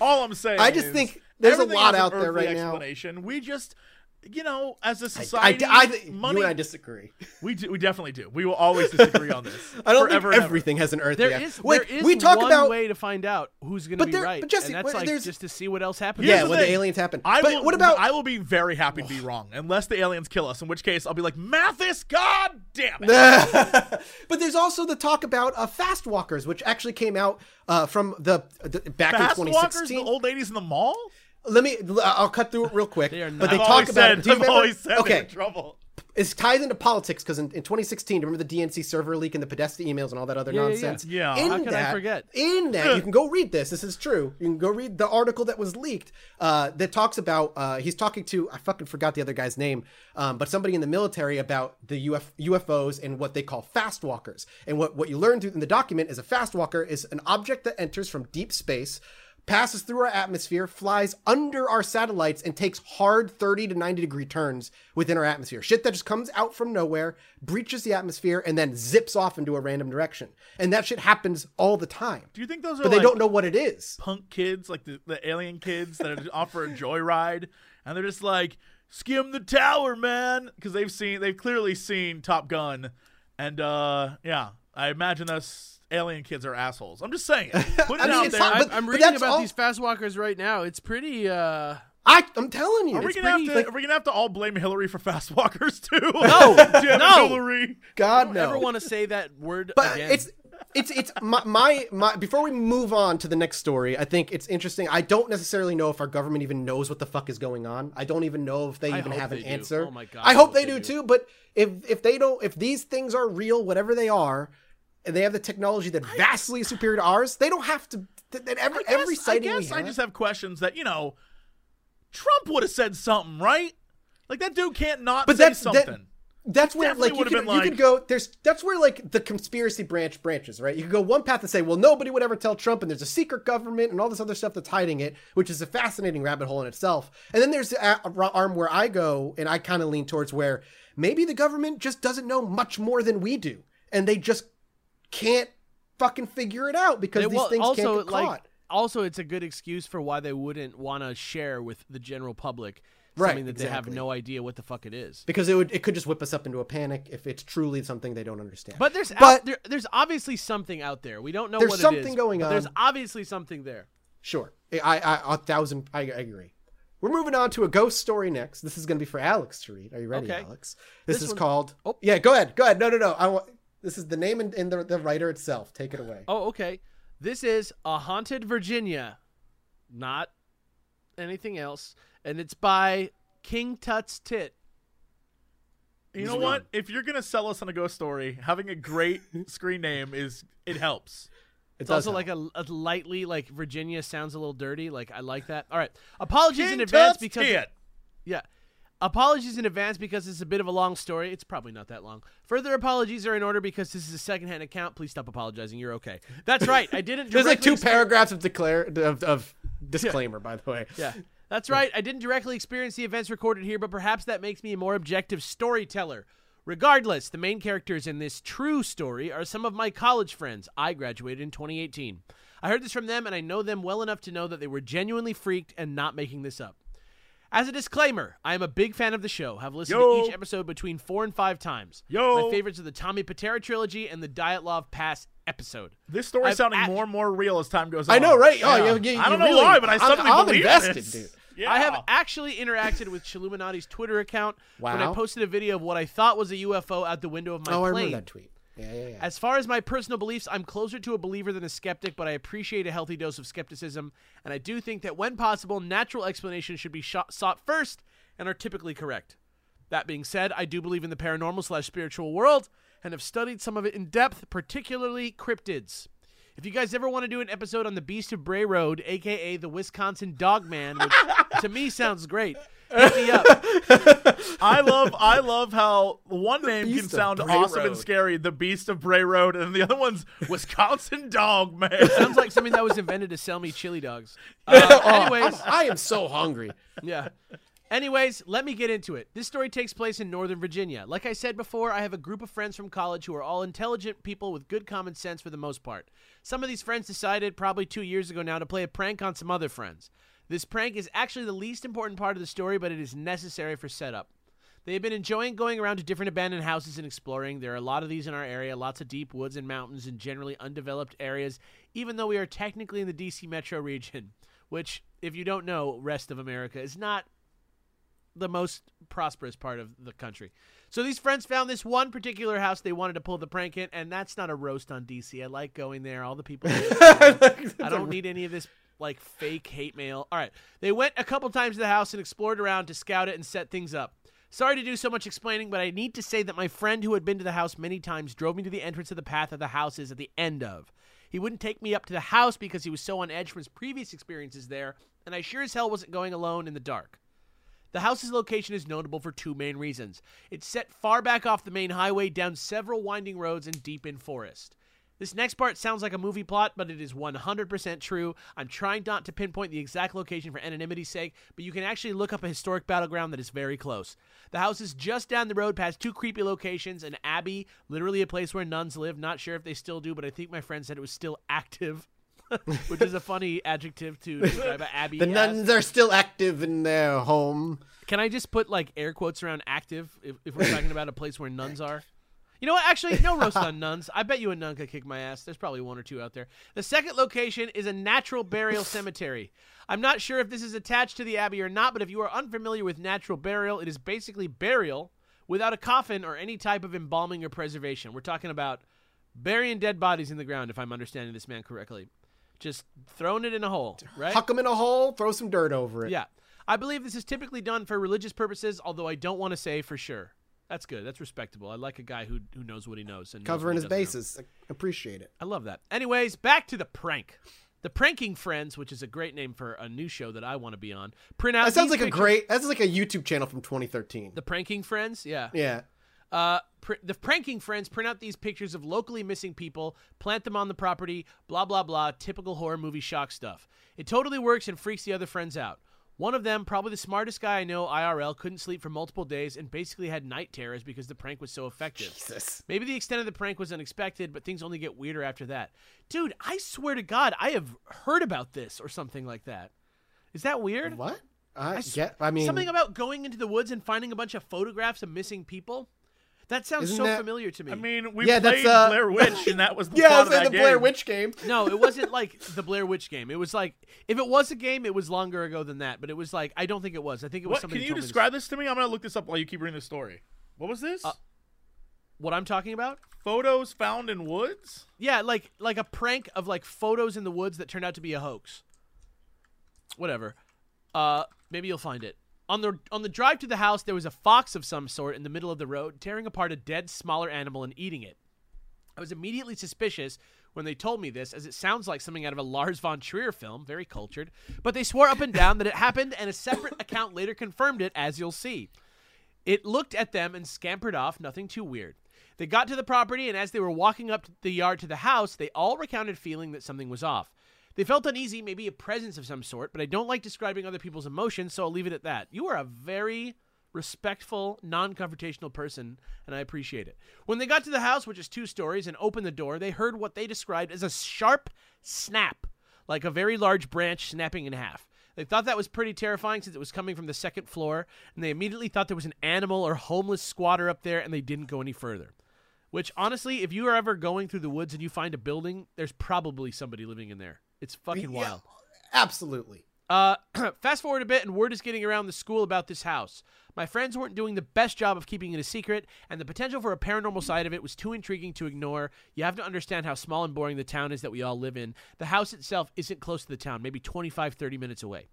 [SPEAKER 3] All I'm saying,
[SPEAKER 1] I just
[SPEAKER 3] is
[SPEAKER 1] think there's a lot out there
[SPEAKER 3] earthly
[SPEAKER 1] right now.
[SPEAKER 3] explanation. We just, you know, as a society,
[SPEAKER 1] I, I,
[SPEAKER 3] money.
[SPEAKER 1] you and I disagree.
[SPEAKER 3] we do, we definitely do. We will always disagree on this.
[SPEAKER 1] I don't
[SPEAKER 3] forever
[SPEAKER 1] think
[SPEAKER 3] and ever.
[SPEAKER 1] everything has an earth.
[SPEAKER 2] There
[SPEAKER 1] yeah.
[SPEAKER 2] is
[SPEAKER 1] Wait,
[SPEAKER 2] there is
[SPEAKER 1] we talk
[SPEAKER 2] one
[SPEAKER 1] about
[SPEAKER 2] way to find out who's going to
[SPEAKER 1] But
[SPEAKER 2] be
[SPEAKER 1] there-
[SPEAKER 2] right,
[SPEAKER 1] but Jesse,
[SPEAKER 2] and that's
[SPEAKER 1] wait,
[SPEAKER 2] like
[SPEAKER 1] there's-
[SPEAKER 2] just to see what else happens.
[SPEAKER 1] Yeah,
[SPEAKER 3] the
[SPEAKER 1] when the
[SPEAKER 3] thing.
[SPEAKER 1] aliens happen.
[SPEAKER 3] I
[SPEAKER 1] but
[SPEAKER 3] will,
[SPEAKER 1] what about
[SPEAKER 3] I will be very happy to be wrong, unless the aliens kill us. In which case, I'll be like, Mathis, God damn it!
[SPEAKER 1] but there's also the talk about uh, fast walkers, which actually came out uh, from the, the back
[SPEAKER 3] Fast
[SPEAKER 1] in
[SPEAKER 3] walkers, the old ladies in the mall.
[SPEAKER 1] Let me. I'll cut through it real quick.
[SPEAKER 2] They
[SPEAKER 1] but they
[SPEAKER 3] I've
[SPEAKER 1] talk about.
[SPEAKER 3] said,
[SPEAKER 1] do you
[SPEAKER 3] I've
[SPEAKER 1] remember-
[SPEAKER 3] always said
[SPEAKER 1] okay,
[SPEAKER 3] in trouble.
[SPEAKER 1] it ties into politics because in, in 2016, remember the DNC server leak and the Podesta emails and all that other
[SPEAKER 2] Yeah, yeah, yeah.
[SPEAKER 1] nonsense.
[SPEAKER 3] Yeah.
[SPEAKER 1] In
[SPEAKER 2] How could I forget?
[SPEAKER 1] In that, you can go read this. This is true. You can go read the article that was leaked uh, that talks about. Uh, he's talking to I fucking forgot the other guy's name, um, but somebody in the military about the Uf- UFOs and what they call fast walkers. And what what you learn through in the document is a fast walker is an object that enters from deep space passes through our atmosphere, flies under our satellites, and takes hard 30 to 90 degree turns within our atmosphere. Shit that just comes out from nowhere, breaches the atmosphere, and then zips off into a random direction. And that shit happens all the time.
[SPEAKER 3] Do you think those are
[SPEAKER 1] But they don't know what it is.
[SPEAKER 3] punk kids, like the, the alien kids that offer a joyride, and they're just like, skim the tower, man, because they've seen, they've clearly seen Top Gun, and uh, yeah, I imagine those alien kids are assholes. I'm just saying, it. put it
[SPEAKER 1] I mean,
[SPEAKER 3] out
[SPEAKER 1] it's
[SPEAKER 3] there.
[SPEAKER 1] not-
[SPEAKER 2] I'm,
[SPEAKER 1] but-
[SPEAKER 2] I'm reading about
[SPEAKER 1] all-
[SPEAKER 2] these fast walkers right now. It's pretty. uh
[SPEAKER 1] I, I'm telling you.
[SPEAKER 3] are we, gonna
[SPEAKER 1] pretty, have
[SPEAKER 3] to,
[SPEAKER 1] like...
[SPEAKER 3] are we gonna have to all blame Hillary for fast walkers too?
[SPEAKER 2] No, no.
[SPEAKER 3] Hillary.
[SPEAKER 1] God
[SPEAKER 2] don't
[SPEAKER 1] no.
[SPEAKER 2] ever want to say that word
[SPEAKER 1] but
[SPEAKER 2] again.
[SPEAKER 1] it's it's it's my, my my before we move on to the next story i think it's interesting i don't necessarily know if our government even knows what the fuck is going on i don't even know if they
[SPEAKER 2] I
[SPEAKER 1] even
[SPEAKER 2] hope
[SPEAKER 1] have an
[SPEAKER 2] they do.
[SPEAKER 1] answer
[SPEAKER 2] Oh my God,
[SPEAKER 1] i hope they, do, too but if if they don't if these things are real whatever they are and they have the technology that vastly is superior to ours they don't have to th- that every
[SPEAKER 3] guess,
[SPEAKER 1] every sighting
[SPEAKER 3] I guess I just have questions that you know. Trump would have said something, right? Like that dude can't not
[SPEAKER 1] But
[SPEAKER 3] say
[SPEAKER 1] that's- that-
[SPEAKER 3] something.
[SPEAKER 1] that's where like you could,
[SPEAKER 3] been
[SPEAKER 1] you could go there's that's where like the conspiracy branch branches right you could go one path and say well nobody would ever tell trump and there's a secret government and all this other stuff that's hiding it which is a fascinating rabbit hole in itself and then there's the arm where i go and i kind of lean towards where maybe the government just doesn't know much more than we do and they just can't fucking figure it out because these
[SPEAKER 2] well,
[SPEAKER 1] things
[SPEAKER 2] also
[SPEAKER 1] can't get
[SPEAKER 2] like
[SPEAKER 1] caught
[SPEAKER 2] also it's a good excuse for why they wouldn't want to share with the general public
[SPEAKER 1] Right,
[SPEAKER 2] something that they have no idea what the fuck it is.
[SPEAKER 1] because it would it could just whip us up into a panic if it's truly something they don't understand
[SPEAKER 2] But there's
[SPEAKER 1] But-
[SPEAKER 2] out, there, there's obviously something out there. We don't know
[SPEAKER 1] There's
[SPEAKER 2] what it
[SPEAKER 1] something
[SPEAKER 2] is,
[SPEAKER 1] going
[SPEAKER 2] on. There's obviously something there.
[SPEAKER 1] Sure. I, I, a thousand, I, I agree. We're moving on to a ghost story next. This is going to be for Alex to read. Are you ready,
[SPEAKER 2] Okay.
[SPEAKER 1] Alex? This,
[SPEAKER 2] This
[SPEAKER 1] is
[SPEAKER 2] one-
[SPEAKER 1] called.
[SPEAKER 2] Oh.
[SPEAKER 1] yeah. Go ahead. Go ahead. No, no, no. I want. This is the name and, and the, the writer itself. Take it away.
[SPEAKER 2] Oh, okay. This is a haunted Virginia, not anything else, and it's by King Tut's Tit.
[SPEAKER 3] You know what? If you're gonna sell us on a ghost story, having a great screen name is it helps.
[SPEAKER 1] It
[SPEAKER 2] It's also
[SPEAKER 1] help.
[SPEAKER 2] like a, a lightly like Virginia sounds a little dirty. Like I like that. All right. Apologies in advance
[SPEAKER 3] Tut's
[SPEAKER 2] because
[SPEAKER 3] tit.
[SPEAKER 2] yeah. Apologies in advance because it's a bit of a long story. It's probably not that long. Further apologies are in order because this is a secondhand account. Please stop apologizing. You're okay. That's right. I didn't.
[SPEAKER 1] There's like two paragraphs of declare of, of disclaimer, by the way.
[SPEAKER 2] Yeah. That's right. I didn't directly experience the events recorded here, but perhaps that makes me a more objective storyteller. Regardless, the main characters in this true story are some of my college friends. I graduated in 2018. I heard this from them, and I know them well enough to know that they were genuinely freaked and not making this up. As a disclaimer, I am a big fan of the show. Have listened
[SPEAKER 3] Yo.
[SPEAKER 2] to each episode between four and five times.
[SPEAKER 3] Yo.
[SPEAKER 2] My favorites are the Tommy Patera trilogy and the Dyatlov Pass episode.
[SPEAKER 3] This story
[SPEAKER 2] I've
[SPEAKER 3] sounding
[SPEAKER 2] act-
[SPEAKER 3] more and more real as time goes on.
[SPEAKER 1] I know, right? Oh,
[SPEAKER 2] Yeah.
[SPEAKER 1] you, you,
[SPEAKER 3] I don't
[SPEAKER 1] you
[SPEAKER 3] know
[SPEAKER 1] really-
[SPEAKER 3] why, but I
[SPEAKER 1] I'm-
[SPEAKER 3] suddenly
[SPEAKER 1] I'm
[SPEAKER 3] believe
[SPEAKER 1] invested,
[SPEAKER 3] this.
[SPEAKER 1] dude.
[SPEAKER 3] Yeah.
[SPEAKER 2] I have actually interacted with Chilluminati's Twitter account when I posted a video of what I thought was a UFO out the window of my
[SPEAKER 1] oh, I
[SPEAKER 2] plane.
[SPEAKER 1] remember that tweet. Yeah, yeah, yeah.
[SPEAKER 2] As far as my personal beliefs, I'm closer to a believer than a skeptic, but I appreciate a healthy dose of skepticism, and I do think that when possible, natural explanations should be shot, sought first and are typically correct. That being said, I do believe in the paranormal slash spiritual world and have studied some of it in depth, particularly cryptids. If you guys ever want to do an episode on the Beast of Bray Road, aka the Wisconsin Dogman, which to me sounds great, hit me up.
[SPEAKER 3] I love I love how one name can sound awesome and scary, the Beast of Bray Road, and the other one's Wisconsin Dog Man.
[SPEAKER 2] Sounds like something that was invented to sell me chili dogs. Uh, anyways,
[SPEAKER 1] I am so hungry.
[SPEAKER 2] Yeah. Anyways, let me get into it. This story takes place in Northern Virginia. Like I said before, I have a group of friends from college who are all intelligent people with good common sense for the most part. Some of these friends decided, probably two years ago now, to play a prank on some other friends. This prank is actually the least important part of the story, but it is necessary for setup. They have been enjoying going around to different abandoned houses and exploring. There are a lot of these in our area, lots of deep woods and mountains and generally undeveloped areas, even though we are technically in the DC metro region, which, if you don't know, rest of America is not the most prosperous part of the country. So these friends found this one particular house they wanted to pull the prank in, and that's not a roast on DC. I like going there. All the people. I don't need any of this like fake hate mail. All right. They went a couple times to the house and explored around to scout it and set things up. Sorry to do so much explaining, but I need to say that my friend who had been to the house many times drove me to the entrance of the path that the house is at the end of. He wouldn't take me up to the house because he was so on edge from his previous experiences there, and I sure as hell wasn't going alone in the dark. The house's location is notable for two main reasons. It's set far back off the main highway, down several winding roads, and deep in forest. This next part sounds like a movie plot, but it is 100% true. I'm trying not to pinpoint the exact location for anonymity's sake, but you can actually look up a historic battleground that is very close. The house is just down the road past two creepy locations an abbey, literally a place where nuns live. Not sure if they still do, but I think my friend said it was still active, which is a funny adjective to describe an abbey.
[SPEAKER 1] The
[SPEAKER 2] as.
[SPEAKER 1] nuns are still active in their home.
[SPEAKER 2] Can I just put like air quotes around active if, if we're talking about a place where nuns are? You know what? Actually, no roast on nuns. I bet you a nun could kick my ass. There's probably one or two out there. The second location is a natural burial cemetery. I'm not sure if this is attached to the abbey or not, but if you are unfamiliar with natural burial, it is basically burial without a coffin or any type of embalming or preservation. We're talking about burying dead bodies in the ground, if I'm understanding this man correctly. Just throwing it in a hole, right?
[SPEAKER 1] Huck them in a hole, throw some dirt over it.
[SPEAKER 2] Yeah. I believe this is typically done for religious purposes, although I don't want to say for sure. That's good. That's respectable. I like a guy who who knows what he knows and
[SPEAKER 1] Covering his
[SPEAKER 2] know.
[SPEAKER 1] bases. I appreciate it.
[SPEAKER 2] I love that. Anyways, back to the prank. The Pranking Friends, which is a great name for a new show that I want to be on. Print out
[SPEAKER 1] That sounds like a
[SPEAKER 2] pictures-
[SPEAKER 1] great. That's like a YouTube channel from 2013.
[SPEAKER 2] The Pranking Friends, yeah.
[SPEAKER 1] Yeah.
[SPEAKER 2] Uh, pr- the pranking friends print out these pictures of locally missing people, plant them on the property, blah, blah, blah, typical horror movie shock stuff. It totally works and freaks the other friends out. One of them, probably the smartest guy I know IRL, couldn't sleep for multiple days and basically had night terrors because the prank was so effective.
[SPEAKER 1] Jesus.
[SPEAKER 2] Maybe the extent of the prank was unexpected, but things only get weirder after that. Dude, I swear to God, I have heard about this or something like that. Is that weird?
[SPEAKER 1] What? I,
[SPEAKER 2] s-
[SPEAKER 1] get. I mean,
[SPEAKER 2] something about going into the woods and finding a bunch of photographs of missing people? That sounds
[SPEAKER 1] Isn't
[SPEAKER 2] so
[SPEAKER 1] that-
[SPEAKER 2] familiar to me.
[SPEAKER 3] I mean, we
[SPEAKER 1] Yeah, that's,
[SPEAKER 3] played
[SPEAKER 1] uh,
[SPEAKER 3] Blair Witch, and that was the
[SPEAKER 1] yeah,
[SPEAKER 3] plot
[SPEAKER 1] I
[SPEAKER 3] of
[SPEAKER 1] was in
[SPEAKER 3] that
[SPEAKER 1] the Blair. Witch game.
[SPEAKER 2] no, it wasn't like the Blair Witch game. It was like if it was a game, it was longer ago than that. But it was like I don't think it was. I think it was
[SPEAKER 3] What?
[SPEAKER 2] somebody
[SPEAKER 3] Can you
[SPEAKER 2] told this-
[SPEAKER 3] describe this to me? I'm gonna look this up while you keep reading the story. What was this?
[SPEAKER 2] Uh, what I'm talking about?
[SPEAKER 3] Photos found in woods.
[SPEAKER 2] Yeah, like like a prank of like photos in the woods that turned out to be a hoax. Whatever. Uh maybe you'll find it. On the on the drive to the house there was a fox of some sort in the middle of the road tearing apart a dead smaller animal and eating it. I was immediately suspicious when they told me this as it sounds like something out of a Lars von Trier film, very cultured, but they swore up and down that it happened and a separate account later confirmed it as you'll see. It looked at them and scampered off, nothing too weird. They got to the property, and as they were walking up the yard to the house, they all recounted feeling that something was off. They felt uneasy, maybe a presence of some sort, but I don't like describing other people's emotions, so I'll leave it at that. You are a very respectful, non confrontational person, and I appreciate it. When they got to the house, which is two stories, and opened the door, they heard what they described as a sharp snap, like a very large branch snapping in half. They thought that was pretty terrifying since it was coming from the second floor, and they immediately thought there was an animal or homeless squatter up there, and they didn't go any further. Which, honestly, if you are ever going through the woods and you find a building, there's probably somebody living in there. It's fucking
[SPEAKER 1] Yeah,
[SPEAKER 2] wild.
[SPEAKER 1] Absolutely.
[SPEAKER 2] Uh, fast forward a bit, and word is getting around the school about this house. My friends weren't doing the best job of keeping it a secret, and the potential for a paranormal side of it was too intriguing to ignore. You have to understand how small and boring the town is that we all live in. The house itself isn't close to the town, maybe 25, 30 minutes away.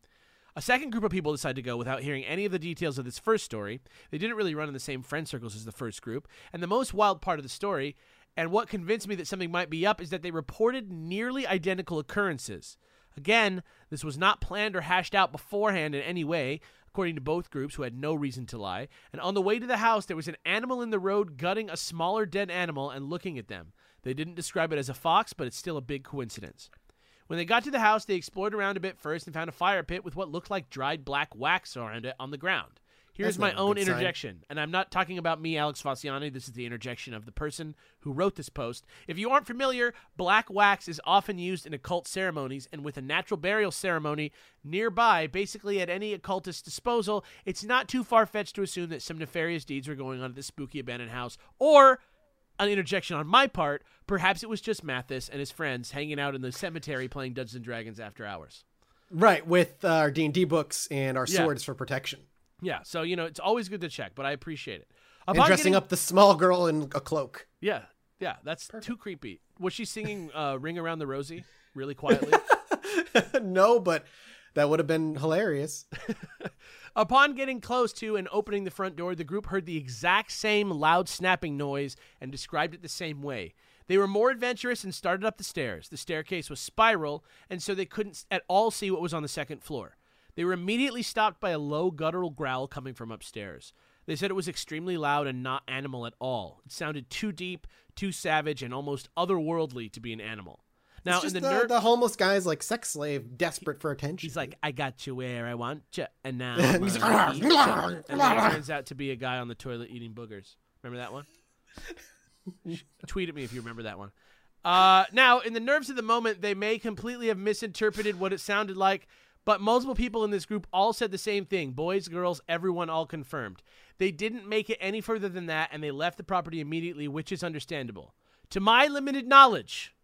[SPEAKER 2] A second group of people decided to go without hearing any of the details of this first story. They didn't really run in the same friend circles as the first group. And the most wild part of the story, and what convinced me that something might be up, is that they reported nearly identical occurrences. Again, this was not planned or hashed out beforehand in any way, according to both groups who had no reason to lie. And on the way to the house, there was an animal in the road gutting a smaller dead animal and looking at them. They didn't describe it as a fox, but it's still a big coincidence. When they got to the house, they explored around a bit first and found a fire pit with what looked like dried black wax around it on the ground. Here's my own
[SPEAKER 1] good sign.
[SPEAKER 2] interjection, and I'm not talking about me, Alex Faciani. This is the interjection of the person who wrote this post. If you aren't familiar, black wax is often used in occult ceremonies, and with a natural burial ceremony nearby, basically at any occultist's disposal, it's not too far fetched to assume that some nefarious deeds were going on at this spooky abandoned house, or an interjection on my part. Perhaps it was just Mathis and his friends hanging out in the cemetery playing Dungeons and Dragons after hours.
[SPEAKER 1] Right, with uh, our D and D books and our
[SPEAKER 2] Yeah.
[SPEAKER 1] swords for protection,
[SPEAKER 2] Yeah, so you know it's always good to check, but I appreciate it.
[SPEAKER 1] and
[SPEAKER 2] Upon
[SPEAKER 1] dressing
[SPEAKER 2] getting-
[SPEAKER 1] up the small girl in a cloak.
[SPEAKER 2] Yeah, yeah, that's too creepy. Was she singing uh, "Ring Around the Rosie" really quietly?
[SPEAKER 1] no, but that would have been hilarious.
[SPEAKER 2] Upon getting close to and opening the front door, the group heard the exact same loud snapping noise and described it the same way. They were more adventurous and started up the stairs. The staircase was spiral, and so they couldn't at all see what was on the second floor. They were immediately stopped by a low guttural growl coming from upstairs. They said it was extremely loud and not animal at all. It sounded too deep, too savage, and almost otherworldly to be an animal. Now, in the
[SPEAKER 1] the,
[SPEAKER 2] nerd,
[SPEAKER 1] the homeless guy's like sex slave, desperate for attention.
[SPEAKER 2] He's like, I got you where I want you, and now
[SPEAKER 1] he's like,
[SPEAKER 2] and then it turns out to be a guy on the toilet eating boogers. Remember that one? Tweet at me if you remember that one. Uh, now, in the nerves of the moment, they may completely have misinterpreted what it sounded like, but multiple people in this group all said the same thing boys, girls, everyone all confirmed. They didn't make it any further than that, and they left the property immediately, which is understandable. To my limited knowledge,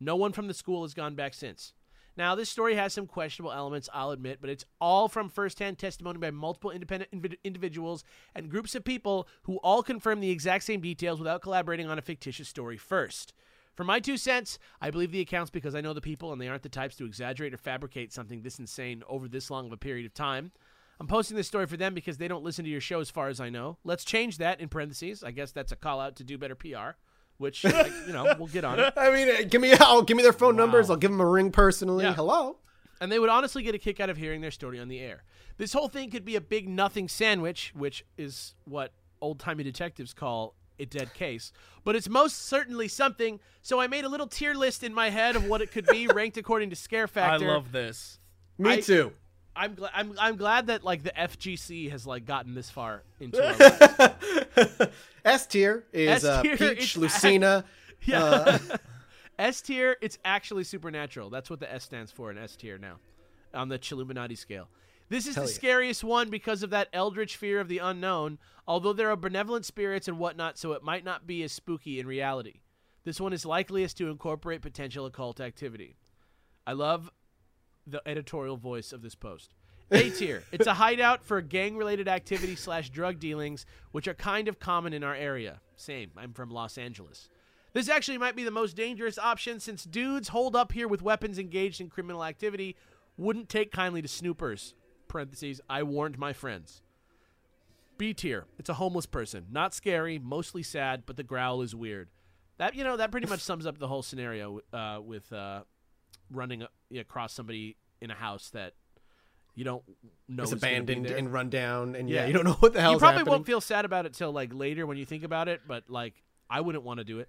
[SPEAKER 2] no one from the school has gone back since. Now, this story has some questionable elements, I'll admit, but it's all from firsthand testimony by multiple independent invi- individuals and groups of people who all confirm the exact same details without collaborating on a fictitious story first. For my two cents, I believe the accounts because I know the people and they aren't the types to exaggerate or fabricate something this insane over this long of a period of time. I'm posting this story for them because they don't listen to your show as far as I know. Let's change that in parentheses. I guess that's a call out to do better PR, which, like, you know, we'll get on it.
[SPEAKER 1] I mean, uh, give me, I'll give me their phone numbers. I'll give them a ring personally.
[SPEAKER 2] Yeah.
[SPEAKER 1] Hello.
[SPEAKER 2] and they would honestly get a kick out of hearing their story on the air. This whole thing could be a big nothing sandwich, which is what old timey detectives call a dead case, but it's most certainly something. So I made a little tier list in my head of what it could be, ranked according to scare factor.
[SPEAKER 3] I love this.
[SPEAKER 1] Me
[SPEAKER 2] I-
[SPEAKER 1] too.
[SPEAKER 2] I'm glad. I'm, I'm glad that like the FGC has like gotten this far into our lives.
[SPEAKER 1] S tier is uh, Peach,
[SPEAKER 2] it's-
[SPEAKER 1] Lucina.
[SPEAKER 2] Yeah.
[SPEAKER 1] Uh,
[SPEAKER 2] S tier, it's actually supernatural. That's what the S stands for in S tier now, on the Chilluminati scale. This is the scariest one because of that eldritch fear of the unknown, although there are benevolent spirits and whatnot, so it might not be as spooky in reality. This one is likeliest to incorporate potential occult activity. I love the editorial voice of this post. A tier. It's a hideout for gang related activity slash drug dealings, which are kind of common in our area. Same. I'm from Los Angeles. This actually might be the most dangerous option since dudes hold up here with weapons engaged in criminal activity wouldn't take kindly to snoopers. Parentheses, I warned my friends. B tier. It's a homeless person. Not scary, mostly sad, but the growl is weird. That you know that pretty much sums up the whole scenario uh, with uh, running across somebody in a house that you don't know
[SPEAKER 1] it's
[SPEAKER 2] is gonna be
[SPEAKER 1] abandoned and run down, and yeah,
[SPEAKER 2] Yeah.
[SPEAKER 1] you don't know what the hell.
[SPEAKER 2] you probably
[SPEAKER 1] happening.
[SPEAKER 2] won't feel sad about it till like later when you think about it, but like I wouldn't want to do it.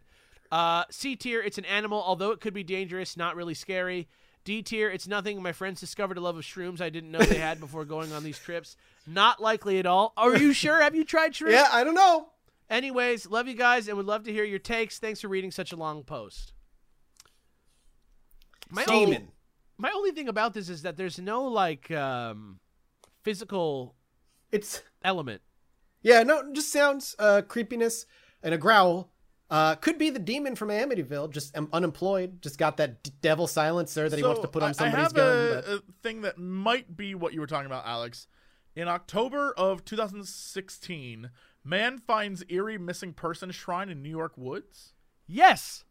[SPEAKER 2] Uh, C tier, it's an animal, although it could be dangerous, not really scary. D tier, it's nothing. My friends discovered a love of shrooms I didn't know they had before going on these trips. Not likely at all. Are you sure? Have you tried shrooms?
[SPEAKER 1] yeah, I don't know.
[SPEAKER 2] Anyways, love you guys and would love to hear your takes. Thanks for reading such a long post. My only, my only thing about this is that there's no like um, physical
[SPEAKER 1] It's
[SPEAKER 2] element.
[SPEAKER 1] yeah, no, just sounds uh, creepiness and a growl, Uh, could be the demon from Amityville, just um, unemployed, just got that d- devil silencer that he wants to put on
[SPEAKER 3] I-
[SPEAKER 1] somebody's
[SPEAKER 3] I have
[SPEAKER 1] gun.
[SPEAKER 3] a,
[SPEAKER 1] but-
[SPEAKER 3] a thing that might be what you were talking about, Alex. In October of 2016, man finds eerie missing person shrine in New York woods.
[SPEAKER 2] Yes.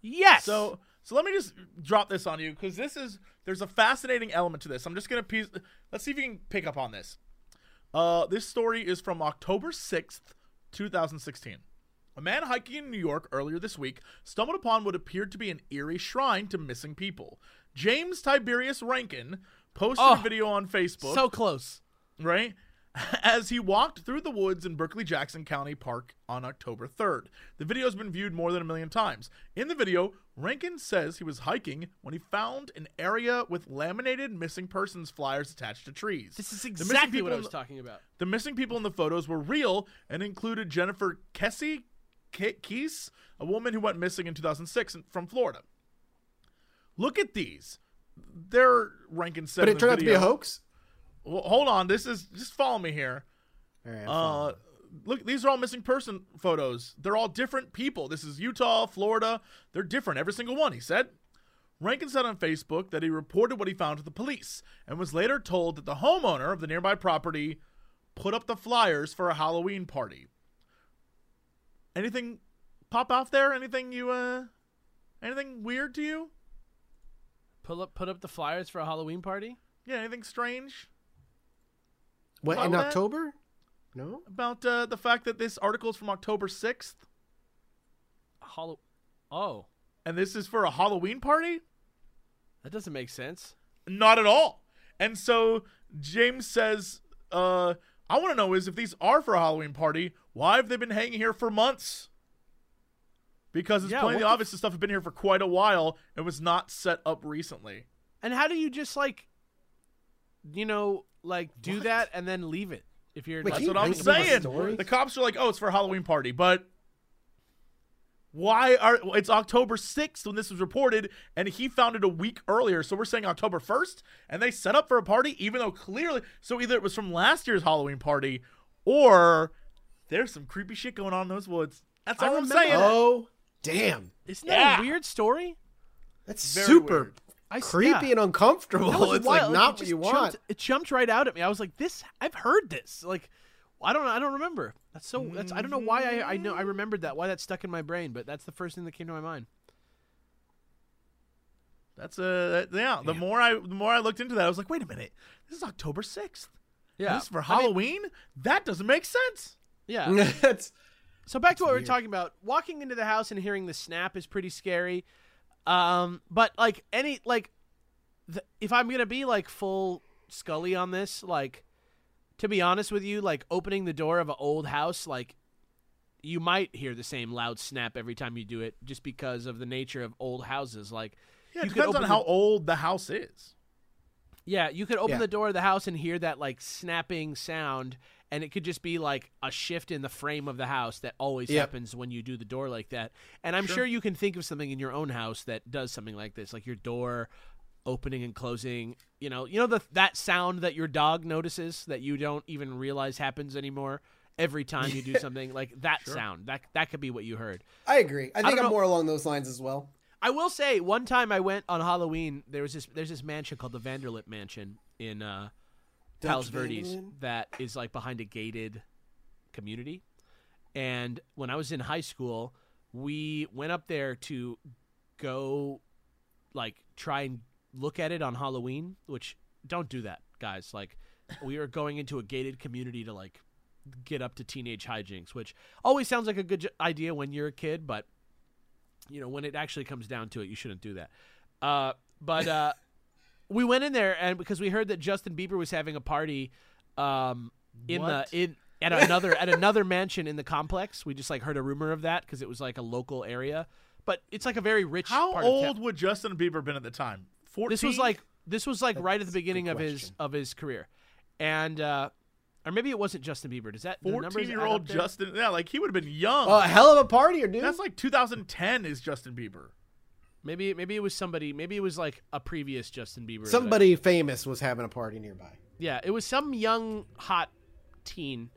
[SPEAKER 2] Yes.
[SPEAKER 3] So, so let me just drop this on you because this is there's a fascinating element to this. I'm just gonna piece. Let's see if you can pick up on this. Uh, this story is from October 6th, 2016. A man hiking in New York earlier this week stumbled upon what appeared to be an eerie shrine to missing people. James Tiberius Rankin posted
[SPEAKER 2] Oh,
[SPEAKER 3] a video on Facebook
[SPEAKER 2] so close.
[SPEAKER 3] right? As he walked through the woods in Berkeley Jackson County Park on October 3rd. The video has been viewed more than a million times. In the video, Rankin says he was hiking when he found an area with laminated missing persons flyers attached to trees.
[SPEAKER 2] This is exactly what I was
[SPEAKER 3] the-
[SPEAKER 2] talking about.
[SPEAKER 3] The missing people in the photos were real and included Jennifer Kesse Ke- Keese, a woman who went missing in 2006 from Florida. Look at these. They're Rankin said.
[SPEAKER 1] but it turned out to be a hoax.
[SPEAKER 3] Well, hold on. This is just follow me here.
[SPEAKER 1] Right,
[SPEAKER 3] Uh, look, these are all missing person photos. They're all different people. This is Utah, Florida. They're different, every single one, he said. Rankin said on Facebook that he reported what he found to the police and was later told that the homeowner of the nearby property put up the flyers for a Halloween party. Anything pop off there? Anything you, uh, anything weird to you?
[SPEAKER 2] Pull up, put up the flyers for a Halloween party.
[SPEAKER 3] Yeah, anything strange
[SPEAKER 1] what, in
[SPEAKER 3] about that?
[SPEAKER 1] October? No.
[SPEAKER 3] about uh, the fact that this article is from October 6th
[SPEAKER 2] Hallow. Oh,
[SPEAKER 3] and this is for a Halloween party?
[SPEAKER 2] that doesn't make sense.
[SPEAKER 3] Not at all. And so James says, uh, I want to know is if these are for a Halloween party, why have they been hanging here for months? Because it's
[SPEAKER 2] Yeah,
[SPEAKER 3] plainly
[SPEAKER 2] what the
[SPEAKER 3] obvious this stuff has been here for quite a while and was not set up recently.
[SPEAKER 2] And how do you just like, you know, like do
[SPEAKER 1] What?
[SPEAKER 2] that and then leave it? If you're
[SPEAKER 1] Wait,
[SPEAKER 3] That's
[SPEAKER 1] you
[SPEAKER 3] what I'm
[SPEAKER 1] rank them as
[SPEAKER 3] saying. The cops are like, oh, it's for a Halloween party, but why are it's October 6th when this was reported and he found it a week earlier. So we're saying October 1st and they set up for a party even though clearly so either it was from last year's Halloween party or there's some creepy shit going on in those woods. That's
[SPEAKER 2] I
[SPEAKER 3] all I'm saying.
[SPEAKER 1] Oh, damn.
[SPEAKER 2] isn't that
[SPEAKER 3] Yeah.
[SPEAKER 2] a weird story?
[SPEAKER 1] That's
[SPEAKER 3] Very
[SPEAKER 1] super
[SPEAKER 3] weird.
[SPEAKER 2] I s-
[SPEAKER 1] creepy
[SPEAKER 2] yeah.
[SPEAKER 1] and uncomfortable.
[SPEAKER 2] That was
[SPEAKER 1] It's like not
[SPEAKER 2] it
[SPEAKER 1] what
[SPEAKER 2] just
[SPEAKER 1] you
[SPEAKER 2] jumped-
[SPEAKER 1] want.
[SPEAKER 2] It jumped right out at me. I was like, "This, I've heard this." Like, I don't, I don't remember. That's so. That's I don't know why I, I know I remembered that. Why that stuck in my brain, but that's the first thing that came to my mind.
[SPEAKER 3] That's a that- yeah, the more I the more I looked into that I was like, "Wait a minute. This is October 6th.
[SPEAKER 2] Yeah,
[SPEAKER 3] This is for
[SPEAKER 2] I mean,
[SPEAKER 3] Halloween? that doesn't make sense."
[SPEAKER 2] Yeah. So back to what we were talking about. Walking into the house and hearing the snap is pretty scary. Um, but like any like, the, if I'm gonna be like full Scully on this, like, to be honest with you, like opening the door of an old house, like, you might hear the same loud snap every time you do it, just because of the nature of old houses. Like,
[SPEAKER 3] Yeah, it depends on
[SPEAKER 2] open
[SPEAKER 3] how old the house is.
[SPEAKER 2] Yeah, you could open
[SPEAKER 1] Yeah.
[SPEAKER 2] the door of the house and hear that like snapping sound, and it could just be like a shift in the frame of the house that always
[SPEAKER 1] Yep.
[SPEAKER 2] happens when you do the door like that. And I'm
[SPEAKER 3] Sure.
[SPEAKER 2] sure. you can think of something in your own house that does something like this, like your door opening and closing. You know, you know the that sound that your dog notices that you don't even realize happens anymore every time you do something like that
[SPEAKER 3] Sure.
[SPEAKER 2] sound. That that could be what you heard.
[SPEAKER 1] I agree. I think I'm
[SPEAKER 2] know-
[SPEAKER 1] more along those lines as well.
[SPEAKER 2] I will say, one time I went on Halloween. There was this. There's this mansion called the Vanderlip Mansion in uh, Palos Verdes that is like behind a gated community. And when I was in high school, we went up there to go, like, try and look at it on Halloween. Which don't do that, guys. Like, we were going into a gated community to like get up to teenage hijinks, which always sounds like a good idea when you're a kid, but you know when it actually comes down to it, you shouldn't do that. Uh, but uh, we went in there and because we heard that Justin Bieber was having a party um, in
[SPEAKER 3] What?
[SPEAKER 2] the in at another at another mansion in the complex. We just like heard a rumor of that because it was like a local area, but it's like a very rich.
[SPEAKER 3] How
[SPEAKER 2] part of town.
[SPEAKER 3] old would Justin Bieber been at the time? 14?
[SPEAKER 2] This was like this was like right at the
[SPEAKER 1] That's a good
[SPEAKER 2] beginning of his of his career, and uh, or maybe it wasn't Justin Bieber. Does that
[SPEAKER 3] fourteen year old? Justin. Yeah, like he would have been young.
[SPEAKER 1] Oh, a hell of a party, dude.
[SPEAKER 3] That's like 2010 is Justin Bieber.
[SPEAKER 2] Maybe maybe it was somebody. Maybe it was like a previous Justin Bieber. that I-
[SPEAKER 1] Somebody famous was having a party nearby.
[SPEAKER 2] Yeah, it was some young hot teen,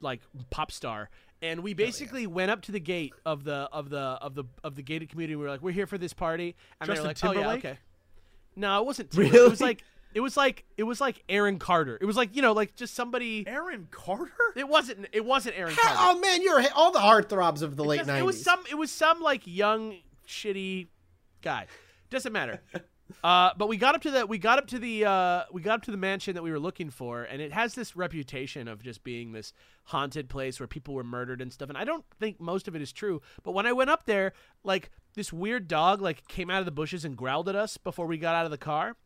[SPEAKER 2] like pop star, and we basically went up to the gate of the of the of the of the gated community. We were like, "We're here for this party," and
[SPEAKER 3] Justin
[SPEAKER 2] they're like, "Oh
[SPEAKER 3] Timberlake?
[SPEAKER 2] yeah, okay." No, it wasn't. Timberlake. It was like it was like it was like Aaron Carter. It was like you know, like just somebody.
[SPEAKER 3] Aaron Carter?
[SPEAKER 2] It wasn't. It wasn't Aaron
[SPEAKER 1] Ha-
[SPEAKER 2] Carter.
[SPEAKER 1] oh man, you're all the heartthrobs of the late nineties.
[SPEAKER 2] It was some. It was some like young shitty guy. Doesn't matter. Uh, but we got up to the we got up to the uh, we got up to the mansion that we were looking for, and it has this reputation of just being this haunted place where people were murdered and stuff. And I don't think most of it is true. But when I went up there, like this weird dog like came out of the bushes and growled at us before we got out of the car.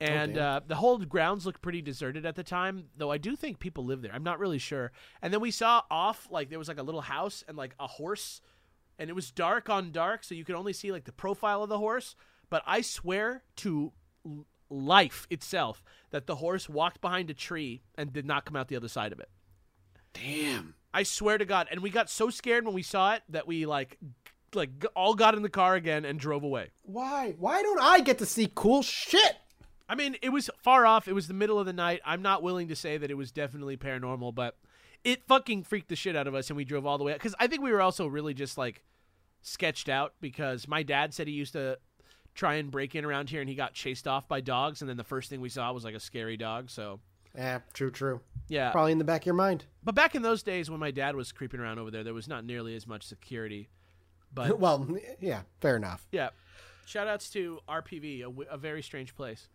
[SPEAKER 2] And
[SPEAKER 1] damn.
[SPEAKER 2] uh, the whole grounds looked pretty deserted at the time, though I do think people live there. I'm not really sure. And then we saw off like there was like a little house and like a horse and it was dark on dark, so you could only see like the profile of the horse. But I swear to life itself that the horse walked behind a tree and did not come out the other side of it.
[SPEAKER 1] Damn.
[SPEAKER 2] I swear to God. And we got so scared when we saw it that we like, like all got in the car again and drove away.
[SPEAKER 1] Why? Why don't I get to see cool shit?
[SPEAKER 2] I mean, it was far off. It was the middle of the night. I'm not willing to say that it was definitely paranormal, but it fucking freaked the shit out of us, and we drove all the way. Because I think we were also really just like sketched out because my dad said he used to try and break in around here, and he got chased off by dogs, and then the first thing we saw was like a scary dog. So
[SPEAKER 1] Yeah, true, true.
[SPEAKER 2] yeah,
[SPEAKER 1] Probably in the back of your mind.
[SPEAKER 2] but back in those days when my dad was creeping around over there, there was not nearly as much security. But
[SPEAKER 1] well, yeah, fair enough.
[SPEAKER 2] yeah, shout outs to RPV, a, w- a very strange place.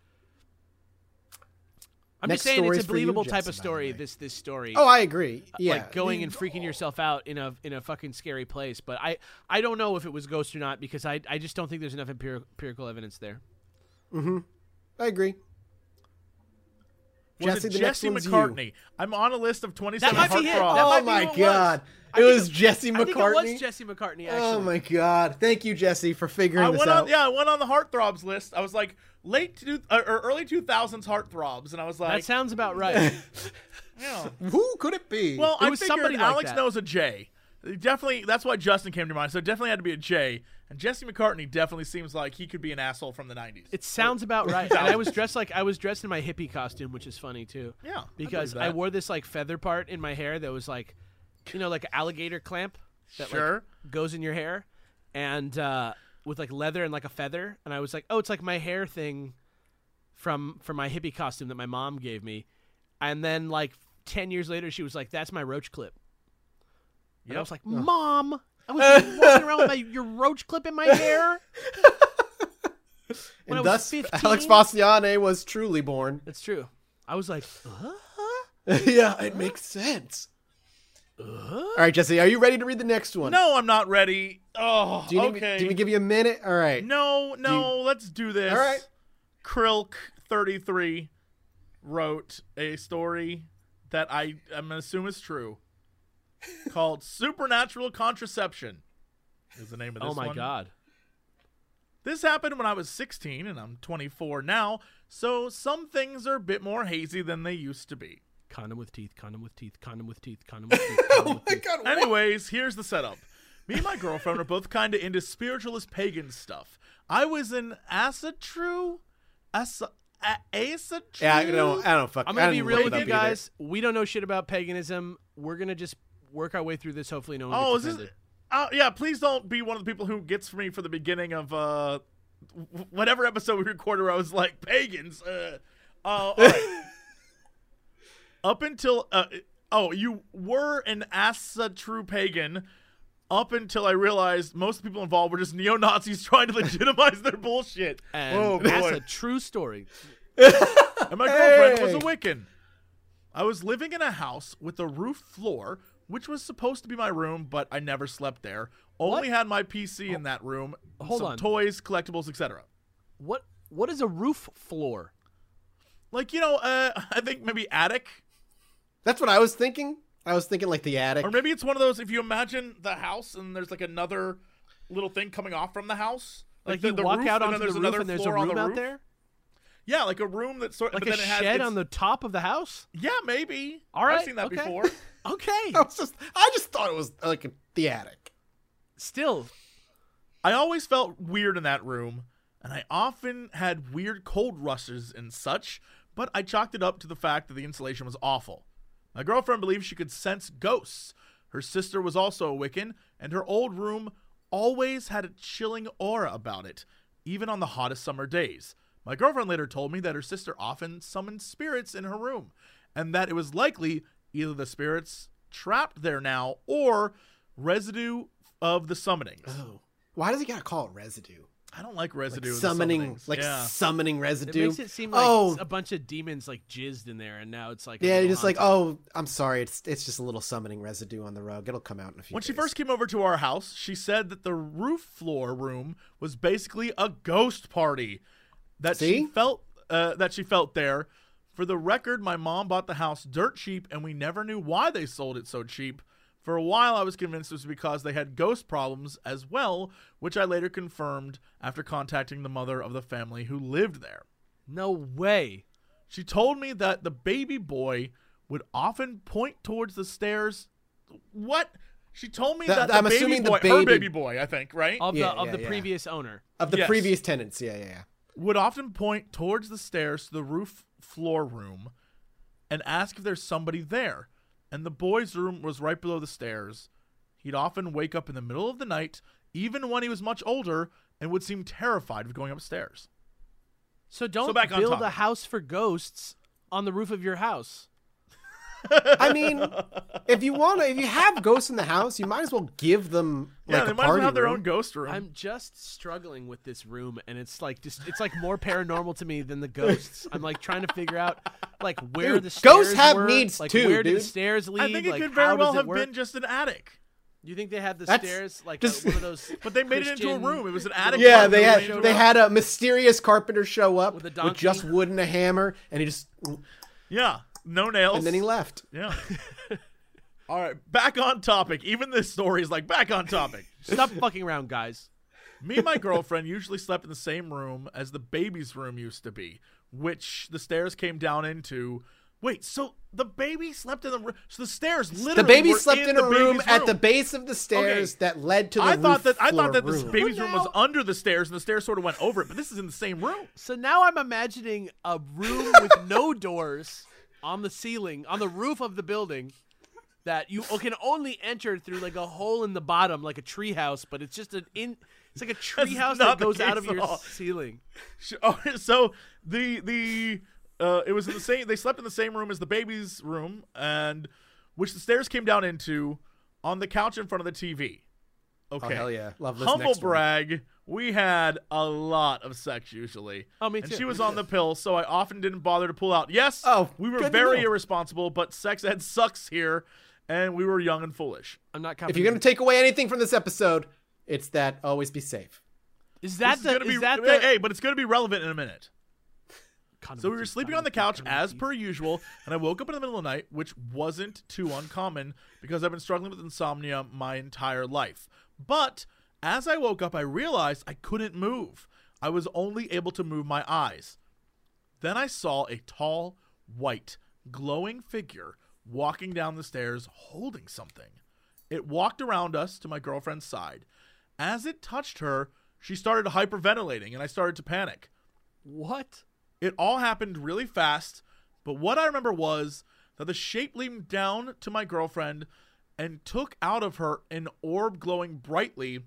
[SPEAKER 2] I'm
[SPEAKER 1] Next
[SPEAKER 2] just saying it's a
[SPEAKER 1] for you,
[SPEAKER 2] believable type
[SPEAKER 1] Jesse,
[SPEAKER 2] of story. This this story.
[SPEAKER 1] Oh, I agree. Yeah,
[SPEAKER 2] like going
[SPEAKER 1] The-
[SPEAKER 2] and freaking yourself out in a in a fucking scary place. But I I don't know if it was ghost or not because I I just don't think there's enough empirical, empirical evidence there. Mhm.
[SPEAKER 1] I agree.
[SPEAKER 3] Was
[SPEAKER 1] Jesse,
[SPEAKER 3] it
[SPEAKER 1] the next
[SPEAKER 3] Jesse
[SPEAKER 1] one's you.
[SPEAKER 3] McCartney? I'm on a list of 27
[SPEAKER 2] That might be it.
[SPEAKER 3] heartthrobs.
[SPEAKER 2] That
[SPEAKER 1] Oh
[SPEAKER 2] might be
[SPEAKER 1] my
[SPEAKER 2] it was.
[SPEAKER 1] god, it
[SPEAKER 2] think
[SPEAKER 1] was Jesse
[SPEAKER 2] I think it was
[SPEAKER 1] McCartney.
[SPEAKER 2] Jesse McCartney. Actually,
[SPEAKER 1] Oh my god! Thank you, Jesse, for figuring
[SPEAKER 3] I
[SPEAKER 1] this
[SPEAKER 3] went
[SPEAKER 1] out.
[SPEAKER 3] on, yeah, I went on the heartthrobs list. I was like late to, uh, or early 2000s heartthrobs, and I was like, that
[SPEAKER 2] sounds about right.
[SPEAKER 3] yeah.
[SPEAKER 1] Who could it be?
[SPEAKER 3] Well,
[SPEAKER 2] It
[SPEAKER 3] I
[SPEAKER 2] was
[SPEAKER 3] figured
[SPEAKER 2] somebody like
[SPEAKER 3] Alex
[SPEAKER 2] that.
[SPEAKER 3] knows a J. Definitely, that's why Justin came to mind. So it definitely had to be a J. And Jesse McCartney definitely seems like he could be an asshole from the 90s.
[SPEAKER 2] It sounds about right. And I was dressed like I was dressed in my hippie costume, which is funny too.
[SPEAKER 3] Yeah,
[SPEAKER 2] because
[SPEAKER 3] believe
[SPEAKER 2] I, wore this like feather part in my hair that was like, you know, like an alligator clamp that
[SPEAKER 3] Sure.
[SPEAKER 2] like goes in your hair, and uh, with like leather and like a feather. And I was like, oh, it's like my hair thing from from my hippie costume that my mom gave me. And then like ten years later, she was like, that's my roach clip. And I was like, Mom, I was walking around with my your roach clip in my hair. when
[SPEAKER 1] and thus,
[SPEAKER 2] 15?
[SPEAKER 1] Alex Bastiane was truly born.
[SPEAKER 2] That's true. I was like, huh?
[SPEAKER 1] yeah, it makes sense. All right, Jesse, are you ready to read the next one?
[SPEAKER 3] No, I'm not ready. Oh,
[SPEAKER 1] Do you need
[SPEAKER 3] okay.
[SPEAKER 1] me, do we give you a minute? All right.
[SPEAKER 3] no, no, let's do this.
[SPEAKER 1] All right.
[SPEAKER 3] Krilk33 wrote a story that I am gonna assume is true called Supernatural Contraception. Is the name of this
[SPEAKER 2] Oh my
[SPEAKER 3] one.
[SPEAKER 2] god.
[SPEAKER 3] This happened when I was 16 and I'm 24 now, so some things are a bit more hazy than they used to be.
[SPEAKER 2] Condom with teeth, condom with teeth, condom with teeth, condom with teeth, condom
[SPEAKER 1] Oh
[SPEAKER 2] with
[SPEAKER 1] my
[SPEAKER 2] teeth.
[SPEAKER 1] god. what?
[SPEAKER 3] Anyways, here's the setup. Me and my girlfriend are both kind of into spiritualist pagan stuff. I was an asatru, asa, a, asatru.
[SPEAKER 1] Yeah, I don't. I don't fuck.
[SPEAKER 2] I'm gonna be real with you
[SPEAKER 1] up either.
[SPEAKER 2] guys. We don't know shit about paganism. We're gonna just work our way through this. Hopefully, no one
[SPEAKER 3] Oh, is
[SPEAKER 2] gets
[SPEAKER 3] this?
[SPEAKER 2] offended.
[SPEAKER 3] Uh, yeah, please don't be one of the people who gets me for the beginning of uh, whatever episode we recorded where I was like pagans. Uh, uh, all right. up until uh, oh, you were an asa true pagan. Up until I realized most people involved were just neo Nazis trying to legitimize their bullshit.
[SPEAKER 2] And
[SPEAKER 3] oh
[SPEAKER 2] that's a true story.
[SPEAKER 3] and my girlfriend was a Wiccan. I was living in a house with a roof floor, which was supposed to be my room, but I never slept there. Only had my PC in that room,
[SPEAKER 2] Hold
[SPEAKER 3] some
[SPEAKER 2] on.
[SPEAKER 3] toys, collectibles, etc.
[SPEAKER 2] What What is a roof floor?
[SPEAKER 3] Like you know, uh, I think maybe attic,
[SPEAKER 1] That's what I was thinking. I was thinking like the attic.
[SPEAKER 3] or maybe it's one of those. If you imagine the house and there's like another little thing coming off from the house,
[SPEAKER 2] Like,
[SPEAKER 3] the,
[SPEAKER 2] you
[SPEAKER 3] the
[SPEAKER 2] walk
[SPEAKER 3] roof,
[SPEAKER 2] out
[SPEAKER 3] and
[SPEAKER 2] onto
[SPEAKER 3] then there's
[SPEAKER 2] the roof
[SPEAKER 3] another
[SPEAKER 2] and there's a
[SPEAKER 3] floor
[SPEAKER 2] room
[SPEAKER 3] the
[SPEAKER 2] out
[SPEAKER 3] roof.
[SPEAKER 2] there,
[SPEAKER 3] Yeah, like a room that sort
[SPEAKER 2] like
[SPEAKER 3] but
[SPEAKER 2] a
[SPEAKER 3] then it has,
[SPEAKER 2] shed
[SPEAKER 3] it's-
[SPEAKER 2] on the top of the house.
[SPEAKER 3] Yeah, maybe.
[SPEAKER 2] All right,
[SPEAKER 3] I've seen that
[SPEAKER 2] okay.
[SPEAKER 3] before.
[SPEAKER 2] Okay,
[SPEAKER 1] I was just. I just thought it was like the attic.
[SPEAKER 2] still
[SPEAKER 3] I always felt weird in that room, and I often had weird cold rushes and such, but I chalked it up to the fact that the insulation was awful. My girlfriend believed she could sense ghosts, Her sister was also a Wiccan, and her old room always had a chilling aura about it, even on the hottest summer days. My girlfriend later told me that her sister often summoned spirits in her room, and that it was likely either the spirits trapped there now or residue of the summonings.
[SPEAKER 1] Oh, why does he gotta call it residue?
[SPEAKER 3] I don't like
[SPEAKER 1] Like
[SPEAKER 3] residue. of the
[SPEAKER 1] summoning,
[SPEAKER 3] summonings.
[SPEAKER 1] like
[SPEAKER 3] yeah.
[SPEAKER 1] summoning residue.
[SPEAKER 2] It makes it seem like
[SPEAKER 1] oh,
[SPEAKER 2] a bunch of demons like jizzed in there, and now it's like
[SPEAKER 1] yeah,
[SPEAKER 2] little
[SPEAKER 1] you're just like, oh, I'm sorry, it's it's just a little summoning residue on the rug. It'll come out in a few.
[SPEAKER 3] When she first came over to our house, she said that the roof floor room was basically a ghost party. That she felt uh, that she felt there. For the record, my mom bought the house dirt cheap, and we never knew why they sold it so cheap. For a while, I was convinced it was because they had ghost problems as well, which I later confirmed after contacting the mother of the family who lived there.
[SPEAKER 2] no way.
[SPEAKER 3] She told me that the baby boy would often point towards the stairs. What? She told me
[SPEAKER 1] That-
[SPEAKER 3] that, the
[SPEAKER 1] I'm
[SPEAKER 3] baby
[SPEAKER 1] assuming the
[SPEAKER 3] boy, her
[SPEAKER 1] baby-
[SPEAKER 3] baby boy, I think, right,
[SPEAKER 2] Of
[SPEAKER 1] Yeah,
[SPEAKER 2] the of
[SPEAKER 1] yeah,
[SPEAKER 2] the
[SPEAKER 1] yeah.
[SPEAKER 2] previous owner.
[SPEAKER 1] of the
[SPEAKER 3] Yes.
[SPEAKER 1] previous tenants, yeah, yeah, yeah.
[SPEAKER 3] would often point towards the stairs to the roof floor room and ask if there's somebody there. And the boy's room was right below the stairs. He'd often wake up in the middle of the night, even when he was much older, and would seem terrified of going upstairs.
[SPEAKER 2] So don't
[SPEAKER 3] back
[SPEAKER 2] build a house for ghosts on the roof of your house.
[SPEAKER 1] I mean, if you want to, if you have ghosts in the house, you might as well give them
[SPEAKER 3] Yeah,
[SPEAKER 1] like
[SPEAKER 3] they
[SPEAKER 1] a
[SPEAKER 3] might as
[SPEAKER 1] party
[SPEAKER 3] well have their
[SPEAKER 1] room.
[SPEAKER 3] own ghost room.
[SPEAKER 2] I'm just struggling with this room, and it's like just it's like more paranormal to me than the ghosts. I'm like trying to figure out like where
[SPEAKER 1] Dude,
[SPEAKER 2] the stairs
[SPEAKER 1] ghosts have
[SPEAKER 2] were,
[SPEAKER 1] needs
[SPEAKER 2] like,
[SPEAKER 1] too,
[SPEAKER 2] Where do the stairs lead?
[SPEAKER 3] I think it
[SPEAKER 2] like,
[SPEAKER 3] could very well have
[SPEAKER 2] work?
[SPEAKER 3] been just an attic.
[SPEAKER 2] You think they had the
[SPEAKER 1] That's
[SPEAKER 2] stairs like
[SPEAKER 1] just-
[SPEAKER 2] a, one of those?
[SPEAKER 3] But they made it into a room. It was an attic.
[SPEAKER 1] Yeah,
[SPEAKER 3] room
[SPEAKER 1] they had
[SPEAKER 3] showed
[SPEAKER 1] they
[SPEAKER 3] up.
[SPEAKER 1] had a mysterious carpenter show up
[SPEAKER 2] With a
[SPEAKER 1] with, just wood and a hammer, and he just
[SPEAKER 3] Yeah, no nails.
[SPEAKER 1] and then he left.
[SPEAKER 3] Yeah. All right, back on topic. Even this story is like back on topic.
[SPEAKER 2] Stop fucking around, guys.
[SPEAKER 3] Me and my girlfriend usually slept in the same room as the baby's room used to be, which the stairs came down into. Wait, so the baby slept in the room? So the stairs literally
[SPEAKER 1] The baby
[SPEAKER 3] were
[SPEAKER 1] slept in, a
[SPEAKER 3] the
[SPEAKER 1] room, at the base of the stairs
[SPEAKER 3] Okay.
[SPEAKER 1] that led to the
[SPEAKER 3] I
[SPEAKER 1] roof
[SPEAKER 3] thought that I thought that the baby's
[SPEAKER 2] Well,
[SPEAKER 3] room was under the stairs, and the stairs sort of went over it. But this is in the same room.
[SPEAKER 2] So now I'm imagining a room with no doors on the ceiling, on the roof of the building, that you can only enter through like a hole in the bottom, like a treehouse, but it's just an in. It's like a treehouse
[SPEAKER 3] not
[SPEAKER 2] that goes out of
[SPEAKER 3] at
[SPEAKER 2] your ceiling.
[SPEAKER 3] Oh, so the the uh, it was in the same. They slept in the same room as the baby's room, and which the stairs came down into on the couch in front of the TV. Okay,
[SPEAKER 1] Oh hell yeah, love this
[SPEAKER 3] Humble
[SPEAKER 1] next one.
[SPEAKER 3] Brag. We had a lot of sex usually.
[SPEAKER 2] Oh, me
[SPEAKER 3] And she was on the pill, so I often didn't bother to pull out. Yes,
[SPEAKER 1] Oh,
[SPEAKER 3] we were very irresponsible, but sex ed sucks here, and we were young and foolish.
[SPEAKER 2] I'm not.
[SPEAKER 1] If you're gonna take away anything from this episode, it's that always be safe.
[SPEAKER 2] is that
[SPEAKER 3] This
[SPEAKER 2] the?
[SPEAKER 3] is gonna
[SPEAKER 2] is
[SPEAKER 3] be
[SPEAKER 2] that
[SPEAKER 3] hey,
[SPEAKER 2] the?
[SPEAKER 3] hey, but it's gonna be relevant in a minute.
[SPEAKER 2] Condom
[SPEAKER 3] So we were sleeping on the couch as per usual, and I woke up in the middle of the night, which wasn't too uncommon because I've been struggling with insomnia my entire life. But as I woke up, I realized I couldn't move. I was only able to move my eyes. Then I saw a tall, white, glowing figure walking down the stairs holding something. It walked around us to my girlfriend's side. As it touched her, she started hyperventilating, and I started to panic.
[SPEAKER 2] What?
[SPEAKER 3] It all happened really fast, but what I remember was that the shape leaned down to my girlfriend and took out of her an orb glowing brightly.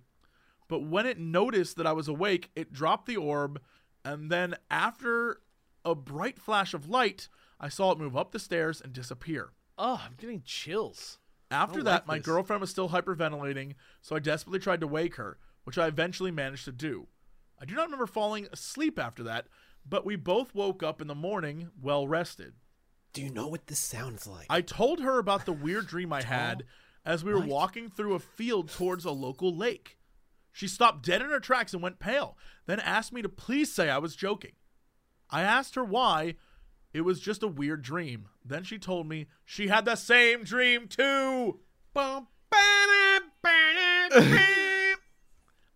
[SPEAKER 3] But when it noticed that I was awake, it dropped the orb, and then after a bright flash of light, I saw it move up the stairs and disappear.
[SPEAKER 2] Oh, I'm getting chills.
[SPEAKER 3] After that,
[SPEAKER 2] like
[SPEAKER 3] my
[SPEAKER 2] this.
[SPEAKER 3] girlfriend was still hyperventilating, so I desperately tried to wake her, which I eventually managed to do. I do not remember falling asleep after that, but we both woke up in the morning well rested.
[SPEAKER 1] Do you know what this sounds like?
[SPEAKER 3] I told her about the weird dream I had as we were
[SPEAKER 1] What?
[SPEAKER 3] walking through a field towards a local lake. She stopped dead in her tracks and went pale, then asked me to please say I was joking. I asked her why. It was just a weird dream. Then she told me she had the same dream too. Bum, ba-da, ba-da, beep.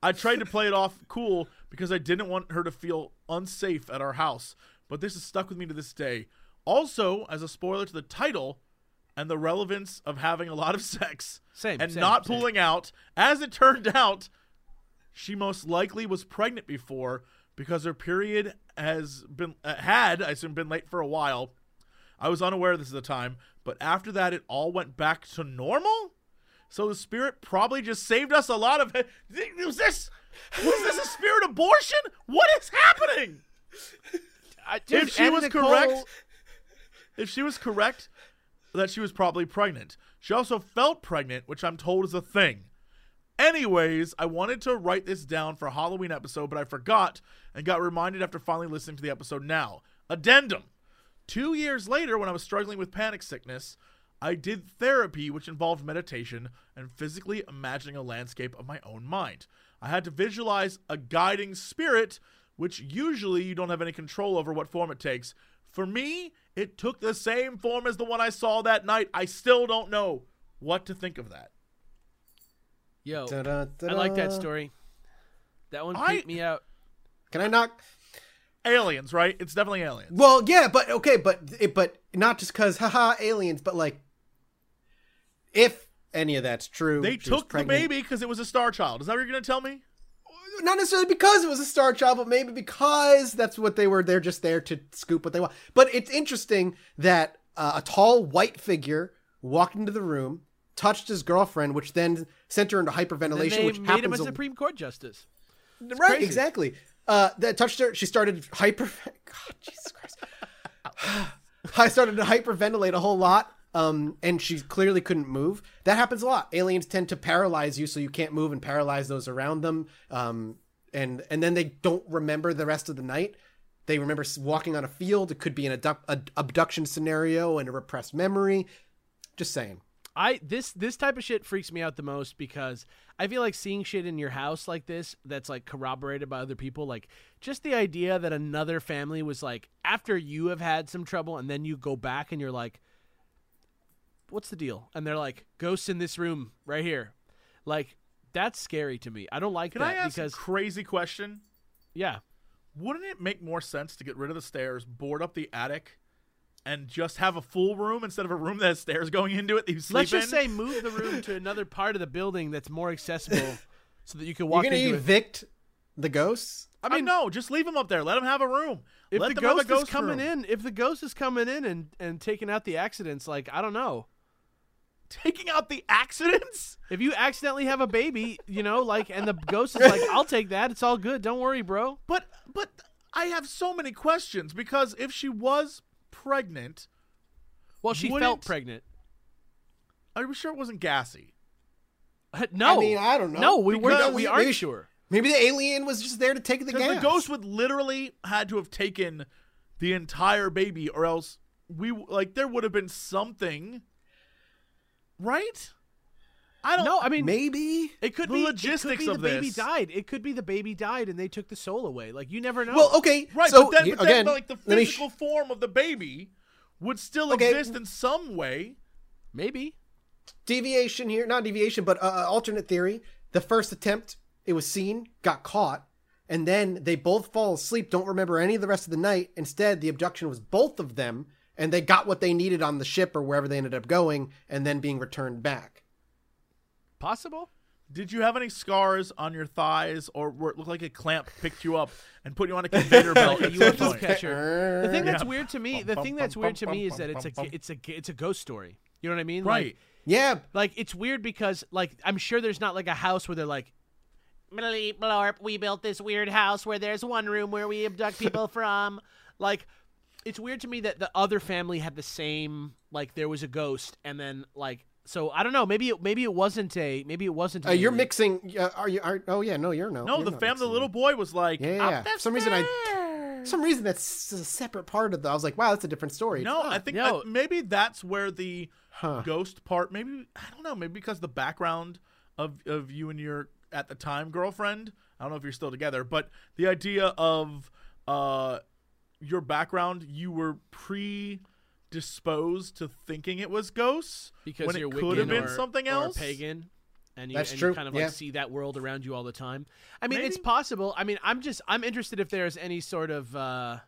[SPEAKER 3] I tried to play it off cool because I didn't want her to feel unsafe at our house, but this has stuck with me to this day. Also, as a spoiler to the title and the relevance of having a lot of sex
[SPEAKER 2] Same,
[SPEAKER 3] and
[SPEAKER 2] same,
[SPEAKER 3] not
[SPEAKER 2] same.
[SPEAKER 3] pulling out, as it turned out, she most likely was pregnant before because her period has been uh, had I assume been late for a while. I was unaware of this at the time, but after that it all went back to normal. So the spirit probably just saved us a lot of. Was this? Was this a spirit abortion? What is happening?
[SPEAKER 2] I, dude,
[SPEAKER 3] if she was
[SPEAKER 2] Nicole-
[SPEAKER 3] correct, if she was correct that she was probably pregnant, she also felt pregnant, which I'm told is a thing. Anyways, I wanted to write this down for a Halloween episode, but I forgot and got reminded after finally listening to the episode now. Addendum. Two years later, when I was struggling with panic sickness, I did therapy, which involved meditation and physically imagining a landscape of my own mind. I had to visualize a guiding spirit, which usually you don't have any control over what form it takes. For me, it took the same form as the one I saw that night. I still don't know what to think of that.
[SPEAKER 2] Yo,
[SPEAKER 1] Da-da-da-da.
[SPEAKER 2] I like that story. That one
[SPEAKER 3] I-
[SPEAKER 2] me out.
[SPEAKER 1] Can I knock?
[SPEAKER 3] Aliens, right? It's definitely aliens.
[SPEAKER 1] Well, yeah, but okay, but it, but not just because haha aliens, but like if any of that's true,
[SPEAKER 3] They took the baby because it was a star child. Is that what you're going to tell me?
[SPEAKER 1] Not necessarily because it was a star child, but maybe because that's what they were. They're just there to scoop what they want. But it's interesting that uh, a tall white figure walked into the room, touched his girlfriend, which then sent her into hyperventilation,
[SPEAKER 2] they
[SPEAKER 1] which
[SPEAKER 2] made him a Supreme Court justice.
[SPEAKER 1] right.
[SPEAKER 2] crazy.
[SPEAKER 1] exactly. Uh that touched her she started hyper god jesus christ. I started to hyperventilate a whole lot um and she clearly couldn't move. That happens a lot. Aliens tend to paralyze you so you can't move and paralyze those around them. Um and and then they don't remember the rest of the night. They remember walking on a field. It could be an abduction scenario and a repressed memory. Just saying
[SPEAKER 2] I this this type of shit freaks me out the most because I feel like seeing shit in your house like this that's like corroborated by other people like just the idea that another family was like after you have had some trouble and then you go back and you're like what's the deal? And they're like ghosts in this room right here. Like that's scary to me. I don't like
[SPEAKER 3] Can
[SPEAKER 2] that
[SPEAKER 3] I ask
[SPEAKER 2] because
[SPEAKER 3] a crazy question?
[SPEAKER 2] yeah.
[SPEAKER 3] Wouldn't it make more sense to get rid of the stairs, board up the attic, and just have a full room instead of a room that has stairs going into it that you sleep
[SPEAKER 2] let's just
[SPEAKER 3] in?
[SPEAKER 2] say move the room to another part of the building that's more accessible so that you can
[SPEAKER 1] you're
[SPEAKER 2] walk
[SPEAKER 1] gonna
[SPEAKER 2] into it
[SPEAKER 1] evict the ghosts
[SPEAKER 3] I mean, no, just leave them up there. Let them have a room.
[SPEAKER 2] if
[SPEAKER 3] Let
[SPEAKER 2] the
[SPEAKER 3] them have a
[SPEAKER 2] ghost, is coming
[SPEAKER 3] room.
[SPEAKER 2] in if the ghost is coming in and and taking out the accidents like i don't know
[SPEAKER 3] taking out the accidents.
[SPEAKER 2] if you accidentally have a baby you know like and the ghost is like i'll take that it's all good don't worry bro
[SPEAKER 3] But but I have so many questions because if she was pregnant,
[SPEAKER 2] well she felt pregnant
[SPEAKER 3] are we sure it wasn't gassy?
[SPEAKER 2] Uh, no
[SPEAKER 1] I mean, I don't know.
[SPEAKER 2] no we were
[SPEAKER 3] Because
[SPEAKER 2] we
[SPEAKER 1] maybe
[SPEAKER 2] aren't
[SPEAKER 1] she-
[SPEAKER 2] sure
[SPEAKER 1] maybe the alien was just there to take the
[SPEAKER 3] Because
[SPEAKER 1] gas
[SPEAKER 3] the ghost would literally had to have taken the entire baby, or else we like there would have been something, right? I don't.
[SPEAKER 2] know. i mean
[SPEAKER 1] maybe
[SPEAKER 2] it could
[SPEAKER 3] The
[SPEAKER 2] be
[SPEAKER 3] logistics
[SPEAKER 2] it could be
[SPEAKER 3] of
[SPEAKER 2] the baby
[SPEAKER 3] this.
[SPEAKER 2] died it could be the baby died and they took the soul away like you never know
[SPEAKER 1] Well, okay,
[SPEAKER 3] right,
[SPEAKER 1] So
[SPEAKER 3] but then,
[SPEAKER 1] he-
[SPEAKER 3] but then
[SPEAKER 1] again,
[SPEAKER 3] like the
[SPEAKER 1] let me sh-
[SPEAKER 3] physical form of the baby would still
[SPEAKER 1] Okay.
[SPEAKER 3] exist in some way.
[SPEAKER 2] maybe
[SPEAKER 1] deviation here, not deviation, but uh, alternate theory. The first attempt, it was seen, got caught, and then they both fall asleep, don't remember any of the rest of the night. Instead, the abduction was both of them, and they got what they needed on the ship or wherever they ended up going, and then being returned back.
[SPEAKER 2] Possible
[SPEAKER 3] Did you have any scars on your thighs, or where it looked like a clamp picked you up and put you on a conveyor belt?
[SPEAKER 2] Like a
[SPEAKER 3] at some
[SPEAKER 2] UFO catcher. The thing that's
[SPEAKER 3] Yeah.
[SPEAKER 2] weird to me, the thing that's weird to me is that it's a
[SPEAKER 3] bum, bum.
[SPEAKER 2] it's a it's a ghost story. You know what I mean?
[SPEAKER 3] Right.
[SPEAKER 2] Like,
[SPEAKER 1] Yeah,
[SPEAKER 2] like it's weird because like I'm sure there's not like a house where they're like "Bleep blorp, we built this weird house where there's one room where we abduct people from. Like it's weird to me that the other family had the same like there was a ghost and then like so I don't know maybe it, maybe it wasn't a maybe it wasn't
[SPEAKER 1] uh, you're mixing. Uh, are you? Are, oh yeah, no, you're no.
[SPEAKER 3] No,
[SPEAKER 1] you're
[SPEAKER 3] the
[SPEAKER 1] not
[SPEAKER 3] fam, the little boy was like,
[SPEAKER 1] Yeah, yeah, yeah. For some reason I- some reason that's a separate part of the. I was like, wow, that's a different story.
[SPEAKER 3] No,
[SPEAKER 1] not.
[SPEAKER 3] I think
[SPEAKER 2] No.
[SPEAKER 3] I- maybe that's where the
[SPEAKER 1] Huh.
[SPEAKER 3] ghost part. Maybe I don't know. Maybe because the background of of you and your at the time girlfriend. I don't know if you're still together, but the idea of uh your background, you were predisposed to thinking it was ghosts
[SPEAKER 2] because
[SPEAKER 3] when
[SPEAKER 2] you're
[SPEAKER 3] it could have been
[SPEAKER 2] or-
[SPEAKER 3] something else.
[SPEAKER 2] a pagan and you,
[SPEAKER 1] That's
[SPEAKER 2] and
[SPEAKER 1] true,
[SPEAKER 2] you kind of
[SPEAKER 1] yeah.
[SPEAKER 2] like see that world around you all the time i mean it's possible i mean i'm just i'm interested if there's any sort of uh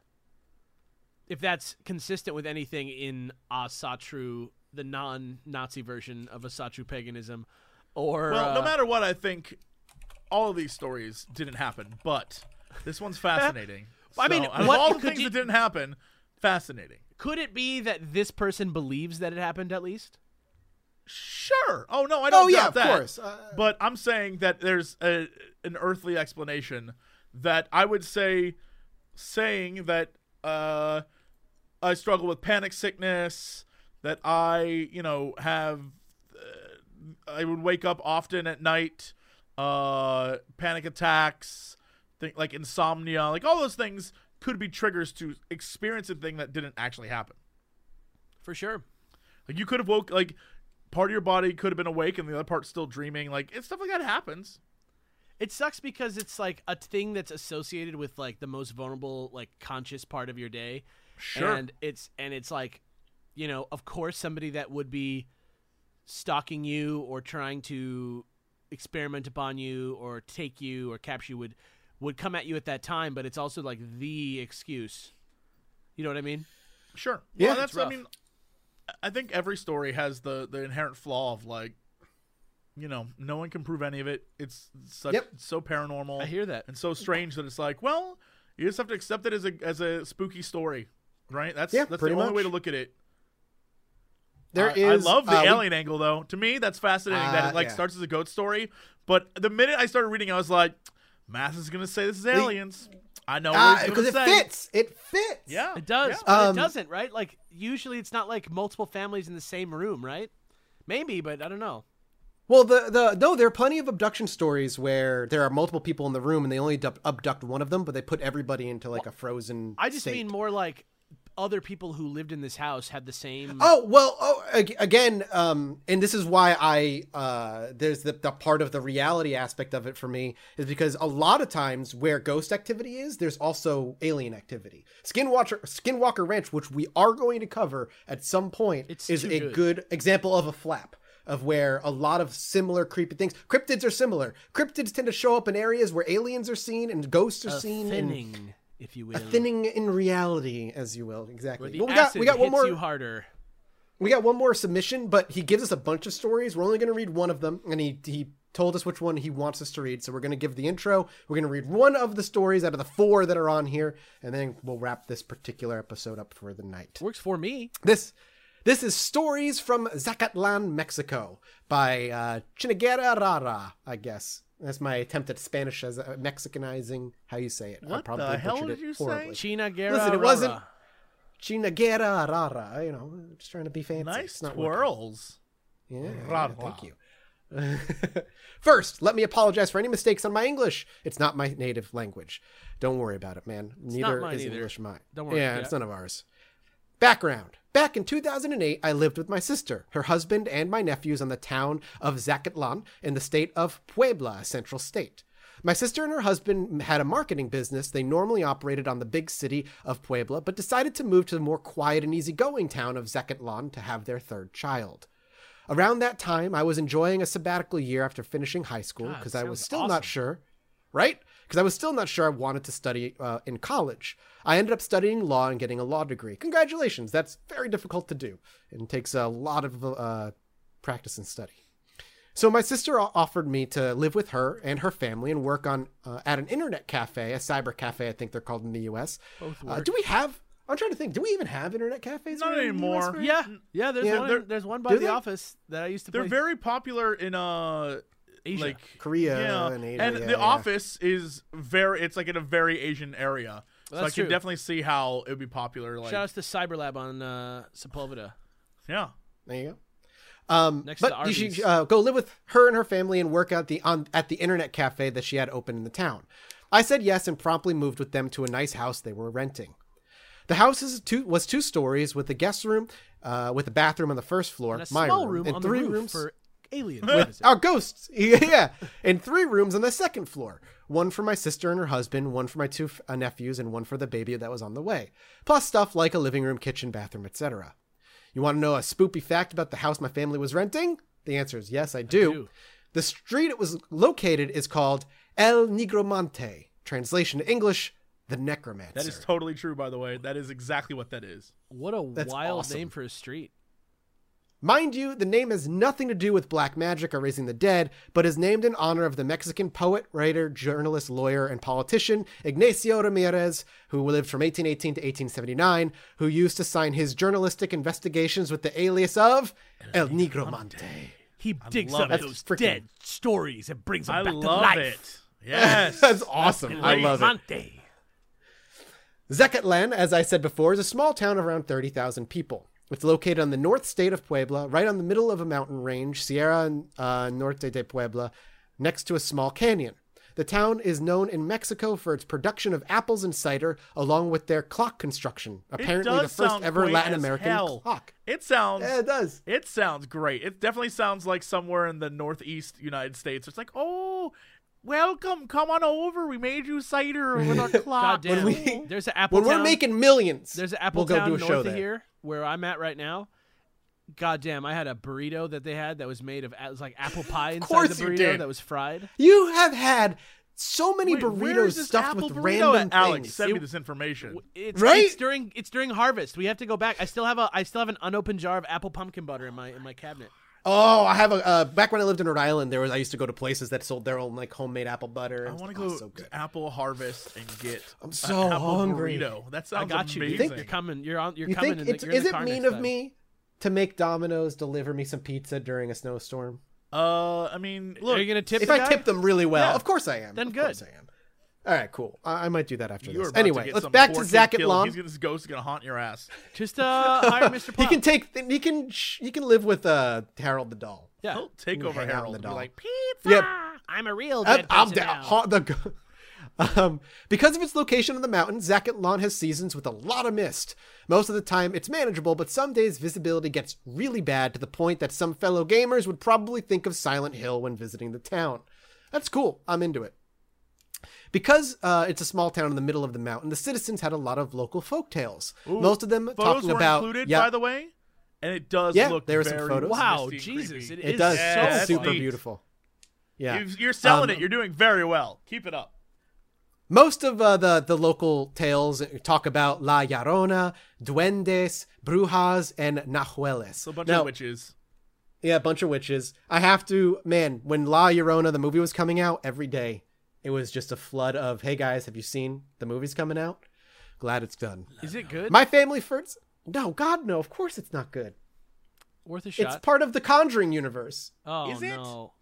[SPEAKER 2] if that's consistent with anything in asatru the non-nazi version of asatru paganism or
[SPEAKER 3] Well, no
[SPEAKER 2] uh,
[SPEAKER 3] matter what, I think all of these stories didn't happen, but this one's fascinating.
[SPEAKER 2] I mean,
[SPEAKER 3] So, out of
[SPEAKER 2] what-
[SPEAKER 3] all the things
[SPEAKER 2] you-
[SPEAKER 3] that didn't happen, fascinating.
[SPEAKER 2] Could it be that this person believes that it happened at least
[SPEAKER 3] Sure. Oh no, I don't
[SPEAKER 1] Oh yeah, of
[SPEAKER 3] that.
[SPEAKER 1] course. Uh,
[SPEAKER 3] But I'm saying that there's a, an earthly explanation that I would say saying that uh, I struggle with panic sickness, that I, you know, have uh, I would wake up often at night, uh, panic attacks, think like insomnia, like all those things could be triggers to experience a thing that didn't actually happen.
[SPEAKER 2] For sure.
[SPEAKER 3] Like you could have woke like part of your body could have been awake and the other part still dreaming. Like it's stuff like that happens.
[SPEAKER 2] It sucks because it's like a thing that's associated with like the most vulnerable, like conscious part of your day.
[SPEAKER 3] Sure.
[SPEAKER 2] And it's and it's like, you know, of course somebody that would be stalking you or trying to experiment upon you or take you or capture you would would come at you at that time, but it's also like the excuse. You know what I mean?
[SPEAKER 3] Sure.
[SPEAKER 1] Yeah,
[SPEAKER 3] well, that's I
[SPEAKER 2] rough.
[SPEAKER 3] mean I think every story has the the inherent flaw of like you know, no one can prove any of it. It's such
[SPEAKER 1] Yep.
[SPEAKER 3] so paranormal
[SPEAKER 2] I hear that.
[SPEAKER 3] and so strange that it's like, well, you just have to accept it as a as a spooky story, right? That's
[SPEAKER 1] Yeah,
[SPEAKER 3] that's the
[SPEAKER 1] pretty
[SPEAKER 3] only way to look at it.
[SPEAKER 1] there
[SPEAKER 3] I,
[SPEAKER 1] is.
[SPEAKER 3] I love the
[SPEAKER 1] uh, we-
[SPEAKER 3] alien angle though. To me, that's fascinating that
[SPEAKER 1] Ah,
[SPEAKER 3] it like
[SPEAKER 1] yeah.
[SPEAKER 3] starts as a goat story, but the minute I started reading, I was like, Math is gonna say this is aliens. I know
[SPEAKER 1] because
[SPEAKER 3] gonna
[SPEAKER 1] it
[SPEAKER 3] say.
[SPEAKER 1] fits. It fits.
[SPEAKER 3] Yeah,
[SPEAKER 2] It does,
[SPEAKER 3] yeah.
[SPEAKER 2] but
[SPEAKER 1] Um,
[SPEAKER 2] it doesn't, right? Like usually it's not like multiple families in the same room, right? Maybe, but I don't know.
[SPEAKER 1] Well, the the no, there are plenty of abduction stories where there are multiple people in the room and they only abduct, abduct one of them, but they put everybody into like a frozen.
[SPEAKER 2] I just
[SPEAKER 1] state.
[SPEAKER 2] mean more like other people who lived in this house had the same.
[SPEAKER 1] Oh well, oh again, um, and this is why I uh, there's the, the part of the reality aspect of it for me is because a lot of times where ghost activity is, there's also alien activity. Skinwalker Skinwalker Ranch, which we are going to cover at some point,
[SPEAKER 2] It's
[SPEAKER 1] is a
[SPEAKER 2] good.
[SPEAKER 1] good example of a flap. Of where a lot of similar creepy things. Cryptids are similar. Cryptids tend to show up in areas where aliens are seen and ghosts are
[SPEAKER 2] a
[SPEAKER 1] seen. and
[SPEAKER 2] thinning, if you will.
[SPEAKER 1] a thinning in reality, as you will, exactly. Well, we got we got one more.
[SPEAKER 2] you harder.
[SPEAKER 1] We got one more submission, but he gives us a bunch of stories. We're only going to read one of them, and he he told us which one he wants us to read. So we're going to give the intro. We're going to read one of the stories out of the four that are on here, and then we'll wrap this particular episode up for the night.
[SPEAKER 2] Works for me.
[SPEAKER 1] This this is stories from Zacatlan, Mexico, by uh, Chinagera Rara. I guess that's my attempt at Spanish as uh, Mexicanizing how you say it. I
[SPEAKER 3] What
[SPEAKER 1] probably
[SPEAKER 3] the hell
[SPEAKER 1] butchered
[SPEAKER 3] did
[SPEAKER 1] it
[SPEAKER 3] you say?
[SPEAKER 1] horribly.
[SPEAKER 2] China Guerra.
[SPEAKER 1] Listen, it wasn't- Chinagera Rara. You know, just trying to be fancy.
[SPEAKER 3] Nice
[SPEAKER 1] It's not working.
[SPEAKER 3] twirls.
[SPEAKER 1] Yeah, yeah,
[SPEAKER 3] Rara.
[SPEAKER 1] thank you. First, let me apologize for any mistakes on my English. It's not my native language. Don't worry about it, man. Neither
[SPEAKER 2] mine
[SPEAKER 1] is
[SPEAKER 2] either.
[SPEAKER 1] English mine.
[SPEAKER 2] Don't worry,
[SPEAKER 1] Yeah,
[SPEAKER 2] yeah.
[SPEAKER 1] it's none of ours. Background. Back in 2008, I lived with my sister, her husband, and my nephews on the town of Zacatlan in the state of Puebla, a central state. My sister and her husband had a marketing business. They normally operated on the big city of Puebla, but decided to move to the more quiet and easygoing town of Zacatlan to have their third child. Around that time, I was enjoying a sabbatical year after finishing high school because I was still
[SPEAKER 2] awesome.
[SPEAKER 1] not sure, right? Because I was still not sure I wanted to study uh, in college. I ended up studying law and getting a law degree. Congratulations! That's very difficult to do and takes a lot of uh, practice and study. So my sister offered me to live with her and her family and work on uh, at an internet cafe, a cyber cafe, I think they're called in the U.S.
[SPEAKER 2] Both
[SPEAKER 1] Uh,
[SPEAKER 2] work.
[SPEAKER 1] do we have? I'm trying to think. Do we even have internet cafes?
[SPEAKER 3] Not
[SPEAKER 1] around the US
[SPEAKER 3] anymore.
[SPEAKER 1] right
[SPEAKER 2] Yeah, yeah. There's
[SPEAKER 1] Yeah,
[SPEAKER 2] one. there's one by
[SPEAKER 1] do
[SPEAKER 2] the
[SPEAKER 1] they?
[SPEAKER 2] office that I used to
[SPEAKER 3] They're
[SPEAKER 2] play.
[SPEAKER 3] very popular in uh
[SPEAKER 2] Asia.
[SPEAKER 3] like
[SPEAKER 1] Korea
[SPEAKER 3] yeah,
[SPEAKER 1] and Asia,
[SPEAKER 3] and
[SPEAKER 1] yeah,
[SPEAKER 3] the
[SPEAKER 1] yeah.
[SPEAKER 3] office is very. It's like in a very Asian area, so I
[SPEAKER 2] That's
[SPEAKER 3] can
[SPEAKER 2] true.
[SPEAKER 3] definitely see how it would be popular. Like,
[SPEAKER 2] Shout out to Cyberlab on uh, Sepulveda.
[SPEAKER 3] yeah,
[SPEAKER 1] There you go. Um,
[SPEAKER 2] Next
[SPEAKER 1] but you should uh, go live with her and her family and work out the on at the internet cafe that she had open in the town. I said yes and promptly moved with them to a nice house they were renting. The house is two, was two stories with a guest room, uh, with a bathroom on the first floor,
[SPEAKER 2] And a
[SPEAKER 1] my
[SPEAKER 2] small
[SPEAKER 1] room,
[SPEAKER 2] room
[SPEAKER 1] and
[SPEAKER 2] on
[SPEAKER 1] three
[SPEAKER 2] the roof
[SPEAKER 1] rooms
[SPEAKER 2] for aliens. to visit.
[SPEAKER 1] our ghosts. yeah, and three rooms on the second floor. One for my sister and her husband, one for my two uh, nephews, and one for the baby that was on the way. Plus stuff like a living room, kitchen, bathroom, etc. You want to know a spoopy fact about the house my family was renting? The answer is yes, I do.
[SPEAKER 2] do.
[SPEAKER 1] The street it was located is called El Nigromante. Translation to English: the Necromancer.
[SPEAKER 3] that is totally true. By the way, that is exactly what that is.
[SPEAKER 2] What a
[SPEAKER 1] That's
[SPEAKER 2] wild
[SPEAKER 1] awesome.
[SPEAKER 2] name for a street.
[SPEAKER 1] Mind you, the name has nothing to do with black magic or raising the dead, but is named in honor of the Mexican poet, writer, journalist, lawyer, and politician Ignacio Ramirez, who lived from 1818 to 1879, who used to sign his journalistic investigations with the alias of El Nigromante.
[SPEAKER 2] He digs up
[SPEAKER 3] it.
[SPEAKER 2] those
[SPEAKER 1] Freaking-
[SPEAKER 2] dead stories and brings them
[SPEAKER 3] I
[SPEAKER 2] back to
[SPEAKER 3] love
[SPEAKER 2] life.
[SPEAKER 3] it. Yes.
[SPEAKER 1] That's awesome. I love it.
[SPEAKER 2] Monte.
[SPEAKER 1] Zacatlan, as I said before, is a small town of around 30,000 people. It's located on the north state of Puebla, right on the middle of a mountain range, Sierra uh, Norte de Puebla, next to a small canyon. The town is known in Mexico for its production of apples and cider, along with their clock construction. Apparently, the first ever Latin American
[SPEAKER 3] hell.
[SPEAKER 1] clock.
[SPEAKER 3] It sounds.
[SPEAKER 1] Yeah, it does.
[SPEAKER 3] It sounds great. It definitely sounds like somewhere in the northeast United States. It's like, oh, welcome, come on over. We made you cider with our clock.
[SPEAKER 2] Goddamn.
[SPEAKER 1] we-
[SPEAKER 2] there's an apple
[SPEAKER 1] When we're making millions,
[SPEAKER 2] There's an apple
[SPEAKER 1] we'll go
[SPEAKER 2] town
[SPEAKER 1] do a
[SPEAKER 2] north
[SPEAKER 1] show
[SPEAKER 2] of
[SPEAKER 1] there.
[SPEAKER 2] here where I'm at right now. God damn, I had a burrito that they had that was made of it was like apple pie inside
[SPEAKER 1] course
[SPEAKER 2] the
[SPEAKER 1] you
[SPEAKER 2] burrito
[SPEAKER 1] did.
[SPEAKER 2] that was fried.
[SPEAKER 1] You have had so many
[SPEAKER 3] Wait,
[SPEAKER 1] burritos stuffed
[SPEAKER 3] apple
[SPEAKER 1] with
[SPEAKER 3] burrito
[SPEAKER 1] random
[SPEAKER 3] at? Alex,
[SPEAKER 1] things.
[SPEAKER 3] send me this information.
[SPEAKER 2] It's,
[SPEAKER 1] Right?
[SPEAKER 2] it's during it's during harvest. We have to go back. I still have a I still have an unopened jar of apple pumpkin butter in my in my cabinet.
[SPEAKER 1] Oh, I have a. Uh, back when I lived in Rhode Island, there was I used to go to places that sold their own like homemade apple butter.
[SPEAKER 3] I want to
[SPEAKER 1] oh,
[SPEAKER 3] go
[SPEAKER 1] so good.
[SPEAKER 3] to Apple Harvest and get
[SPEAKER 1] I'm
[SPEAKER 3] an
[SPEAKER 1] so
[SPEAKER 3] apple
[SPEAKER 1] hungry.
[SPEAKER 3] burrito. That
[SPEAKER 2] I got you.
[SPEAKER 3] amazing.
[SPEAKER 2] You think you're coming? You're on. You're
[SPEAKER 1] You
[SPEAKER 2] coming.
[SPEAKER 1] think
[SPEAKER 2] in the,
[SPEAKER 1] it's,
[SPEAKER 2] you're in
[SPEAKER 1] is
[SPEAKER 2] the
[SPEAKER 1] it
[SPEAKER 2] car
[SPEAKER 1] mean of
[SPEAKER 2] time.
[SPEAKER 1] me to make Domino's deliver me some pizza during a snowstorm?
[SPEAKER 3] Uh, I mean, look,
[SPEAKER 2] Are you gonna tip
[SPEAKER 1] If
[SPEAKER 2] the
[SPEAKER 1] I
[SPEAKER 2] guy?
[SPEAKER 1] tip them really well,
[SPEAKER 3] Yeah.
[SPEAKER 1] of course I am.
[SPEAKER 2] Then
[SPEAKER 1] of
[SPEAKER 2] good.
[SPEAKER 1] course I am. All right, cool. I, I might do that after
[SPEAKER 3] you're
[SPEAKER 1] this. Anyway, let's back to
[SPEAKER 3] poor kid
[SPEAKER 1] Zack at
[SPEAKER 3] killed.
[SPEAKER 1] Lawn.
[SPEAKER 3] He's gonna, his ghost is gonna haunt your ass.
[SPEAKER 2] Just uh, hire Mr.
[SPEAKER 1] He can take. He can. He can live with uh, Harold the doll.
[SPEAKER 2] yeah.
[SPEAKER 3] He'll take over
[SPEAKER 1] hang
[SPEAKER 3] Harold
[SPEAKER 1] the
[SPEAKER 3] and be
[SPEAKER 1] doll.
[SPEAKER 3] like,
[SPEAKER 2] Pizza.
[SPEAKER 1] Yeah.
[SPEAKER 2] I'm a real
[SPEAKER 1] I'm,
[SPEAKER 2] dead
[SPEAKER 1] I'm down.
[SPEAKER 2] now.
[SPEAKER 1] Ha- the, um, because of its location on the mountain, Zacatlán has seasons with a lot of mist. Most of the time, it's manageable, but some days visibility gets really bad to the point that some fellow gamers would probably think of Silent Hill when visiting the town. That's cool. I'm into it. Because uh, it's a small town in the middle of the mountain, the citizens had a lot of local folk tales.
[SPEAKER 3] Ooh,
[SPEAKER 1] Most of them
[SPEAKER 3] Photos
[SPEAKER 1] talking
[SPEAKER 3] were
[SPEAKER 1] about
[SPEAKER 3] included,
[SPEAKER 1] yeah,
[SPEAKER 3] by the way, and it does
[SPEAKER 1] Yeah,
[SPEAKER 3] look
[SPEAKER 1] there were some photos.
[SPEAKER 2] Wow,
[SPEAKER 3] misty
[SPEAKER 2] Jesus,
[SPEAKER 3] creepy.
[SPEAKER 2] it
[SPEAKER 1] it
[SPEAKER 2] is
[SPEAKER 1] does.
[SPEAKER 2] so
[SPEAKER 3] Yeah,
[SPEAKER 1] it's super
[SPEAKER 3] neat.
[SPEAKER 1] beautiful. Yeah.
[SPEAKER 3] You- You're selling
[SPEAKER 1] Um,
[SPEAKER 3] it. You're doing very well. Keep it up.
[SPEAKER 1] Most of uh, the the local tales talk about La Llorona, duendes, brujas, and nahueles.
[SPEAKER 3] So a bunch
[SPEAKER 1] Now-
[SPEAKER 3] of witches.
[SPEAKER 1] Yeah, a bunch of witches. I have to, man. When La Llorona, the movie was coming out, every day it was just a flood of, "Hey guys, have you seen the movie's coming out? Glad it's done."
[SPEAKER 2] Is it good?
[SPEAKER 1] My family first. No, God, no. Of course, it's not good.
[SPEAKER 2] Worth a shot.
[SPEAKER 1] It's part of the Conjuring universe.
[SPEAKER 2] oh
[SPEAKER 3] Is it?
[SPEAKER 2] no.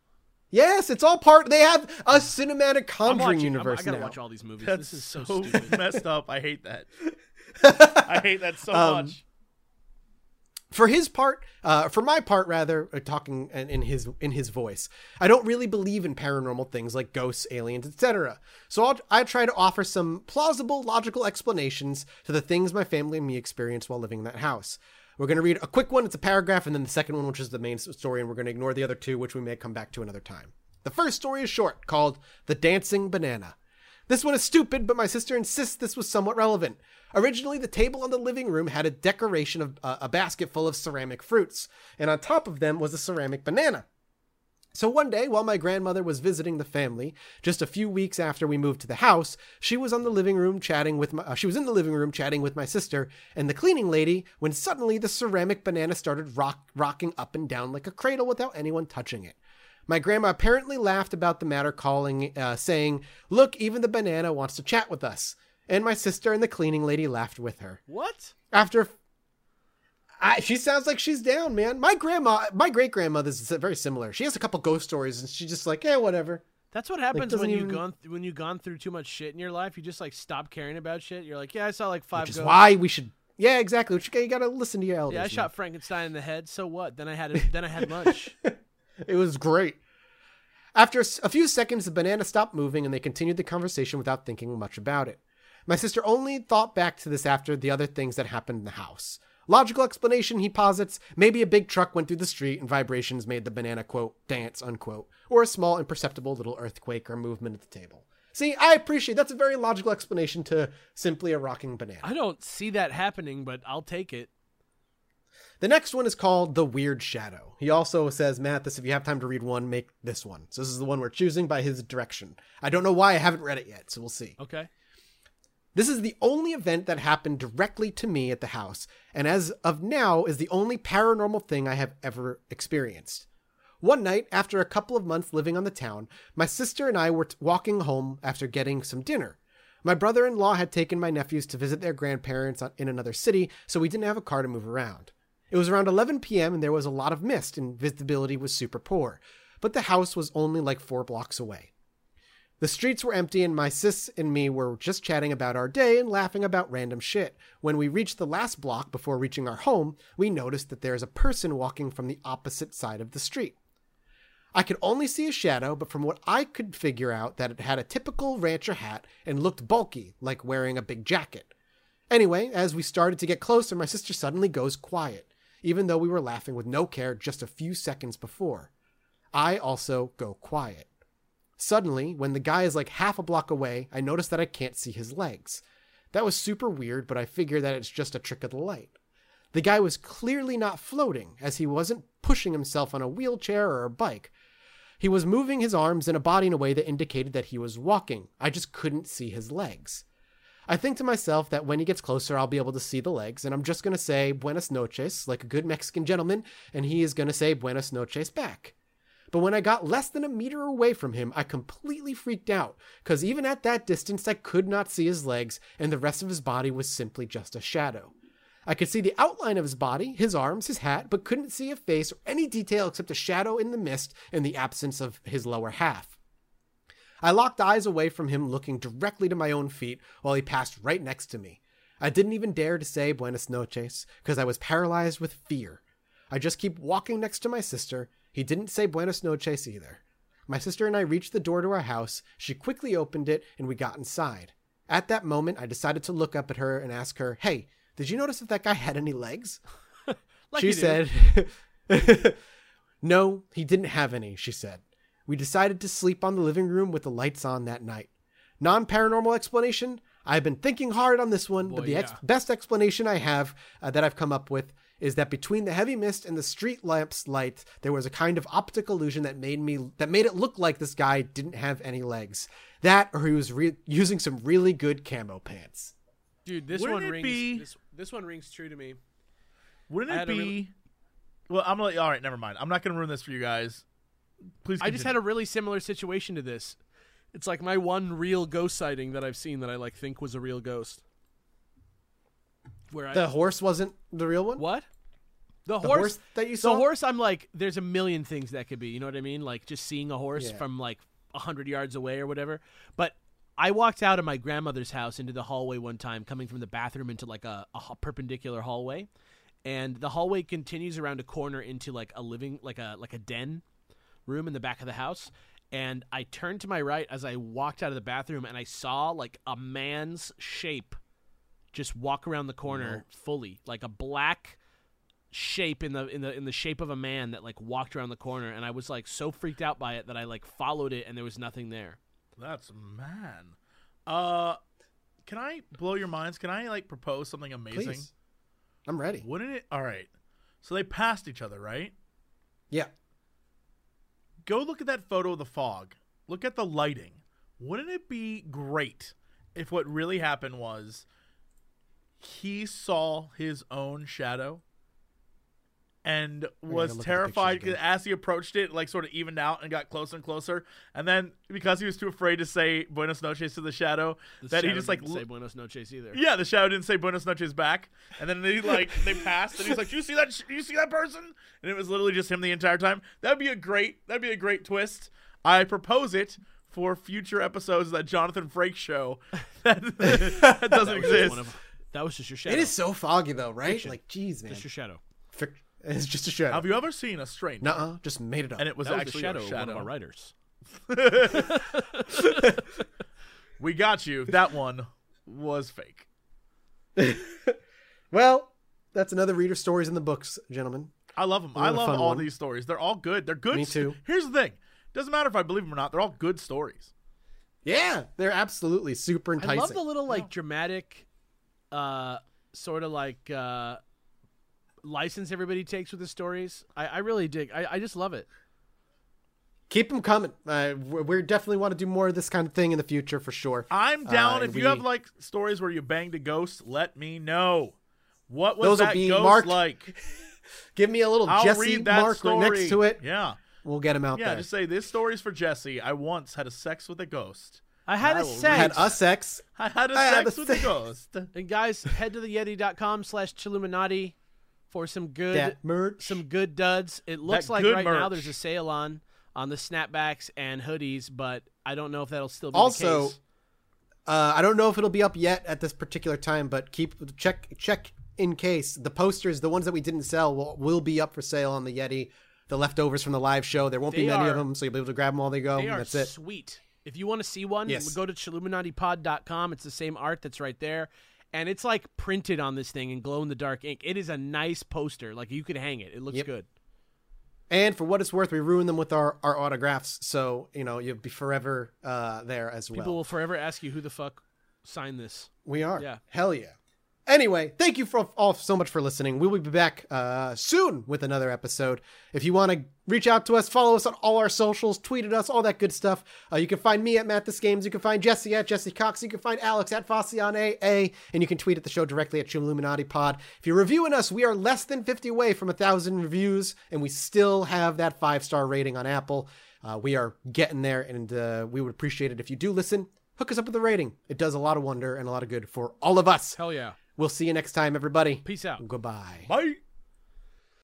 [SPEAKER 1] Yes, it's all part. They have a cinematic
[SPEAKER 2] I'm
[SPEAKER 1] Conjuring
[SPEAKER 2] watching, I'm-
[SPEAKER 1] universe
[SPEAKER 2] I gotta
[SPEAKER 1] now.
[SPEAKER 2] watch all these movies.
[SPEAKER 3] That's
[SPEAKER 2] this is so,
[SPEAKER 3] so,
[SPEAKER 2] stupid.
[SPEAKER 3] messed up. I hate that. I hate that so
[SPEAKER 1] Um,
[SPEAKER 3] much.
[SPEAKER 1] For his part uh, for my part rather uh, talking in in his in his voice i don't really believe in paranormal things like ghosts aliens etc so I'll, i try to offer some plausible logical explanations to the things my family and me experienced while living in that house. We're going to read a quick one it's a paragraph and then the second one which is the main story and we're going to ignore the other two which we may come back to another time. The first story is short called the dancing banana. This one is stupid, but my sister insists this was somewhat relevant. Originally, the table in the living room had a decoration of uh, a basket full of ceramic fruits, and on top of them was a ceramic banana. So one day, while my grandmother was visiting the family, just a few weeks after we moved to the house, she was on the living room chatting with my. Uh, she was in the living room chatting with my sister and the cleaning lady when suddenly the ceramic banana started rock, rocking up and down like a cradle without anyone touching it. My grandma apparently laughed about the matter, calling, uh, saying, "Look, even the banana wants to chat with us." And my sister and the cleaning lady laughed with her.
[SPEAKER 2] What?
[SPEAKER 1] After, I, she sounds like she's down, man. My grandma, my great grandmother's very similar. She has a couple ghost stories, and she's just like, "Yeah, whatever."
[SPEAKER 2] That's what happens
[SPEAKER 1] doesn't
[SPEAKER 2] when you
[SPEAKER 1] even-
[SPEAKER 2] gone th- when you gone through too much shit in your life. You just like stop caring about shit. You're like, yeah, I saw like five.
[SPEAKER 1] Which is
[SPEAKER 2] ghosts.
[SPEAKER 1] why we should. Yeah, exactly. Which you got to listen to your elders.
[SPEAKER 2] Yeah, I shot Frankenstein in the head. So what? Then I had a, then I had lunch.
[SPEAKER 1] It was great. After s- a few seconds, the banana stopped moving and they continued the conversation without thinking much about it. My sister only thought back to this after the other things that happened in the house. Logical explanation, he posits, maybe a big truck went through the street and vibrations made the banana, quote, dance, unquote, or a small imperceptible little earthquake or movement at the table. See, I appreciate that's a very logical explanation to simply a rocking banana.
[SPEAKER 2] I don't see that happening, but I'll take it.
[SPEAKER 1] The next one is called The Weird Shadow. He also says, Matt, this if you have time to read one, make this one. So this is the one we're choosing by his direction. I don't know why I haven't read it yet, so we'll see.
[SPEAKER 2] Okay.
[SPEAKER 1] This is the only event that happened directly to me at the house, and as of now is the only paranormal thing I have ever experienced. One night, after a couple of months living on the town, my sister and I were t- walking home after getting some dinner. My brother in law had taken my nephews to visit their grandparents in another city, so we didn't have a car to move around. It was around 11 p.m., and there was a lot of mist, and visibility was super poor, but the house was only like four blocks away. The streets were empty, and my sis and me were just chatting about our day and laughing about random shit. When we reached the last block before reaching our home, we noticed that there is a person walking from the opposite side of the street. I could only see a shadow, but from what I could figure out, that it had a typical rancher hat and looked bulky, like wearing a big jacket. Anyway, as we started to get closer, my sister suddenly goes quiet, even though we were laughing with no care just a few seconds before. I also go quiet. Suddenly, when the guy is like half a block away, I notice that I can't see his legs. That was super weird, but I figure that it's just a trick of the light. The guy was clearly not floating, as he wasn't pushing himself on a wheelchair or a bike. He was moving his arms and a body in a way that indicated that he was walking. I just couldn't see his legs. I think to myself that when he gets closer, I'll be able to see the legs, and I'm just going to say Buenas noches, like a good Mexican gentleman, and he is going to say Buenas noches back. But when I got less than a meter away from him, I completely freaked out, because even at that distance, I could not see his legs, and the rest of his body was simply just a shadow. I could see the outline of his body, his arms, his hat, but couldn't see a face or any detail except a shadow in the mist and the absence of his lower half. I locked eyes away from him, looking directly to my own feet while he passed right next to me. I didn't even dare to say Buenas noches because I was paralyzed with fear. I just keep walking next to my sister. He didn't say Buenos noches either. My sister and I reached the door to our house. She quickly opened it and we got inside. At that moment, I decided to look up at her and ask her, Hey, did you notice if that guy had any legs?
[SPEAKER 2] Like
[SPEAKER 1] she said, No, he didn't have any, she said. We decided to sleep on the living room with the lights on that night. Non paranormal explanation? I've been thinking hard on this one,
[SPEAKER 2] Boy,
[SPEAKER 1] but the ex- best explanation I have uh, that I've come up with is that between the heavy mist and the street lamps light, there was a kind of optic illusion that made me that made it look like this guy didn't have any legs. That, or he was re- using some really good camo pants.
[SPEAKER 2] dude, this
[SPEAKER 3] Wouldn't
[SPEAKER 2] one rings.
[SPEAKER 3] be-
[SPEAKER 2] This, this one rings true to me.
[SPEAKER 3] Wouldn't it be?
[SPEAKER 2] really-
[SPEAKER 3] Well, I'm like, all right, never mind. I'm not gonna ruin this for you guys. Please.
[SPEAKER 2] I just had a really similar situation to this. It's like my one real ghost sighting that I've seen that I like think was a real ghost. Where I
[SPEAKER 1] The horse wasn't the real one.
[SPEAKER 2] what? The,
[SPEAKER 1] The
[SPEAKER 2] horse,
[SPEAKER 1] horse that you saw.
[SPEAKER 2] The horse. I'm like, there's a million things that could be. You know what I mean? Like just seeing a horse
[SPEAKER 1] Yeah.
[SPEAKER 2] from like a hundred yards away or whatever. But I walked out of my grandmother's house into the hallway one time, coming from the bathroom into like a perpendicular hallway, and the hallway continues around a corner into like a living, like a like a den room in the back of the house. And I turned to my right as I walked out of the bathroom, and I saw like a man's shape just walk around the corner fully, like a black shape in the in the in the shape of a man that like walked around the corner and I was like so freaked out by it that I like followed it and there was nothing there.
[SPEAKER 3] That's man. Uh, can I blow your minds? Can I like propose something amazing?
[SPEAKER 1] Please. I'm ready.
[SPEAKER 3] Wouldn't it? All right. So they passed each other, right?
[SPEAKER 1] Yeah.
[SPEAKER 3] Go look at that photo of the fog. Look at the lighting. Wouldn't it be great if what really happened was he saw his own shadow and was
[SPEAKER 1] look at the
[SPEAKER 3] terrified because as he approached it, like sort of evened out and got closer and closer. And then because he was too afraid to say Buenos noches to the shadow,
[SPEAKER 2] The
[SPEAKER 3] that he just like
[SPEAKER 2] didn't
[SPEAKER 3] lo-
[SPEAKER 2] say buenos noches either.
[SPEAKER 3] yeah, the shadow didn't say Buenos noches back, and then they like they passed, and he's like, "You see that? You see that person?" And it was literally just him the entire time. That'd be a great. That'd be a great twist. I propose it for future episodes of that Jonathan Frakes show that, that doesn't
[SPEAKER 2] That was just
[SPEAKER 3] exist.
[SPEAKER 2] One of- that was just your shadow.
[SPEAKER 1] It is so foggy though, right?
[SPEAKER 2] Fiction.
[SPEAKER 1] Like, geez, man.
[SPEAKER 2] just your shadow.
[SPEAKER 1] Fic- It's just a shadow.
[SPEAKER 3] Have you ever seen a stranger?
[SPEAKER 1] Nuh-uh, just made it up.
[SPEAKER 3] And it was
[SPEAKER 2] That was
[SPEAKER 3] actually
[SPEAKER 2] the shadow,
[SPEAKER 3] a
[SPEAKER 2] of
[SPEAKER 3] shadow.
[SPEAKER 2] one of our writers.
[SPEAKER 3] we got you. That one was fake.
[SPEAKER 1] well, that's another reader stories in the books, gentlemen.
[SPEAKER 3] I love them. I love all
[SPEAKER 1] one.
[SPEAKER 3] these stories. They're all good. They're good.
[SPEAKER 1] Me too.
[SPEAKER 3] Here's the thing. Doesn't matter if I believe them or not. They're all good stories.
[SPEAKER 1] Yeah, they're absolutely super enticing.
[SPEAKER 2] I love the little like dramatic uh sort of like uh license everybody takes with the stories. I, I really dig. I, I just love it.
[SPEAKER 1] keep them coming. Uh, we we definitely want to do more of this kind of thing in the future for sure.
[SPEAKER 3] I'm down.
[SPEAKER 1] Uh,
[SPEAKER 3] if
[SPEAKER 1] we-
[SPEAKER 3] you have like stories where you banged a ghost, let me know. What was
[SPEAKER 1] Those will
[SPEAKER 3] that
[SPEAKER 1] be
[SPEAKER 3] ghost
[SPEAKER 1] marked
[SPEAKER 3] like?
[SPEAKER 1] Give me a little
[SPEAKER 3] I'll
[SPEAKER 1] Jesse
[SPEAKER 3] read that
[SPEAKER 1] mark
[SPEAKER 3] story.
[SPEAKER 1] right next to it.
[SPEAKER 3] Yeah,
[SPEAKER 1] We'll get him out there.
[SPEAKER 3] yeah.
[SPEAKER 1] there.
[SPEAKER 3] Just say this story's for Jesse. I once had a sex with a ghost.
[SPEAKER 2] I had
[SPEAKER 3] I
[SPEAKER 2] a sex.
[SPEAKER 1] had a sex.
[SPEAKER 3] I had a
[SPEAKER 1] I had
[SPEAKER 3] sex
[SPEAKER 1] a
[SPEAKER 3] with a
[SPEAKER 1] se-
[SPEAKER 3] ghost.
[SPEAKER 2] And guys, head to the yetee.com slash Chilluminati for some good
[SPEAKER 1] That merch.
[SPEAKER 2] some good duds. It looks
[SPEAKER 3] That
[SPEAKER 2] like right now there's a sale on on the snapbacks and hoodies, but I don't know if that'll still be
[SPEAKER 1] Also,
[SPEAKER 2] the.
[SPEAKER 1] Uh, I don't know if it'll be up yet at this particular time, but keep check check in case the posters, the ones that we didn't sell, will will be up for sale on the Yetee. The leftovers from the live show. There won't be many
[SPEAKER 2] are-
[SPEAKER 1] of them, so you'll be able to grab them while they go.
[SPEAKER 2] They are
[SPEAKER 1] That's it.
[SPEAKER 2] sweet. If you want to see one,
[SPEAKER 1] Yes.
[SPEAKER 2] go to chilluminatipod.com. It's the same art that's right there. And it's like printed on this thing in glow in the dark ink. It is a nice poster. Like you could hang it. It looks
[SPEAKER 1] Yep.
[SPEAKER 2] good.
[SPEAKER 1] And for what it's worth, we ruin them with our, our autographs, so you know you'll be forever uh, there as well.
[SPEAKER 2] People will forever ask you who the fuck signed this.
[SPEAKER 1] We are.
[SPEAKER 2] Yeah.
[SPEAKER 1] Hell yeah. Anyway, thank you for all so much for listening. We will be back uh, soon with another episode. If you want to reach out to us, follow us on all our socials, tweet at us, all that good stuff. Uh, you can find me at Matt This Games. You can find Jesse at Jesse Cox. You can find Alex at Fossey on AA. And you can tweet at the show directly at Chilluminati Pod. If you're reviewing us, we are less than 50 away from a thousand reviews, and we still have that five star rating on Apple. Uh, we are getting there, and uh, we would appreciate it if you do listen. Hook us up with a rating. It does a lot of wonder and a lot of good for all of us.
[SPEAKER 2] Hell yeah.
[SPEAKER 1] We'll see you next time, everybody.
[SPEAKER 2] Peace out.
[SPEAKER 1] Goodbye.
[SPEAKER 3] Bye.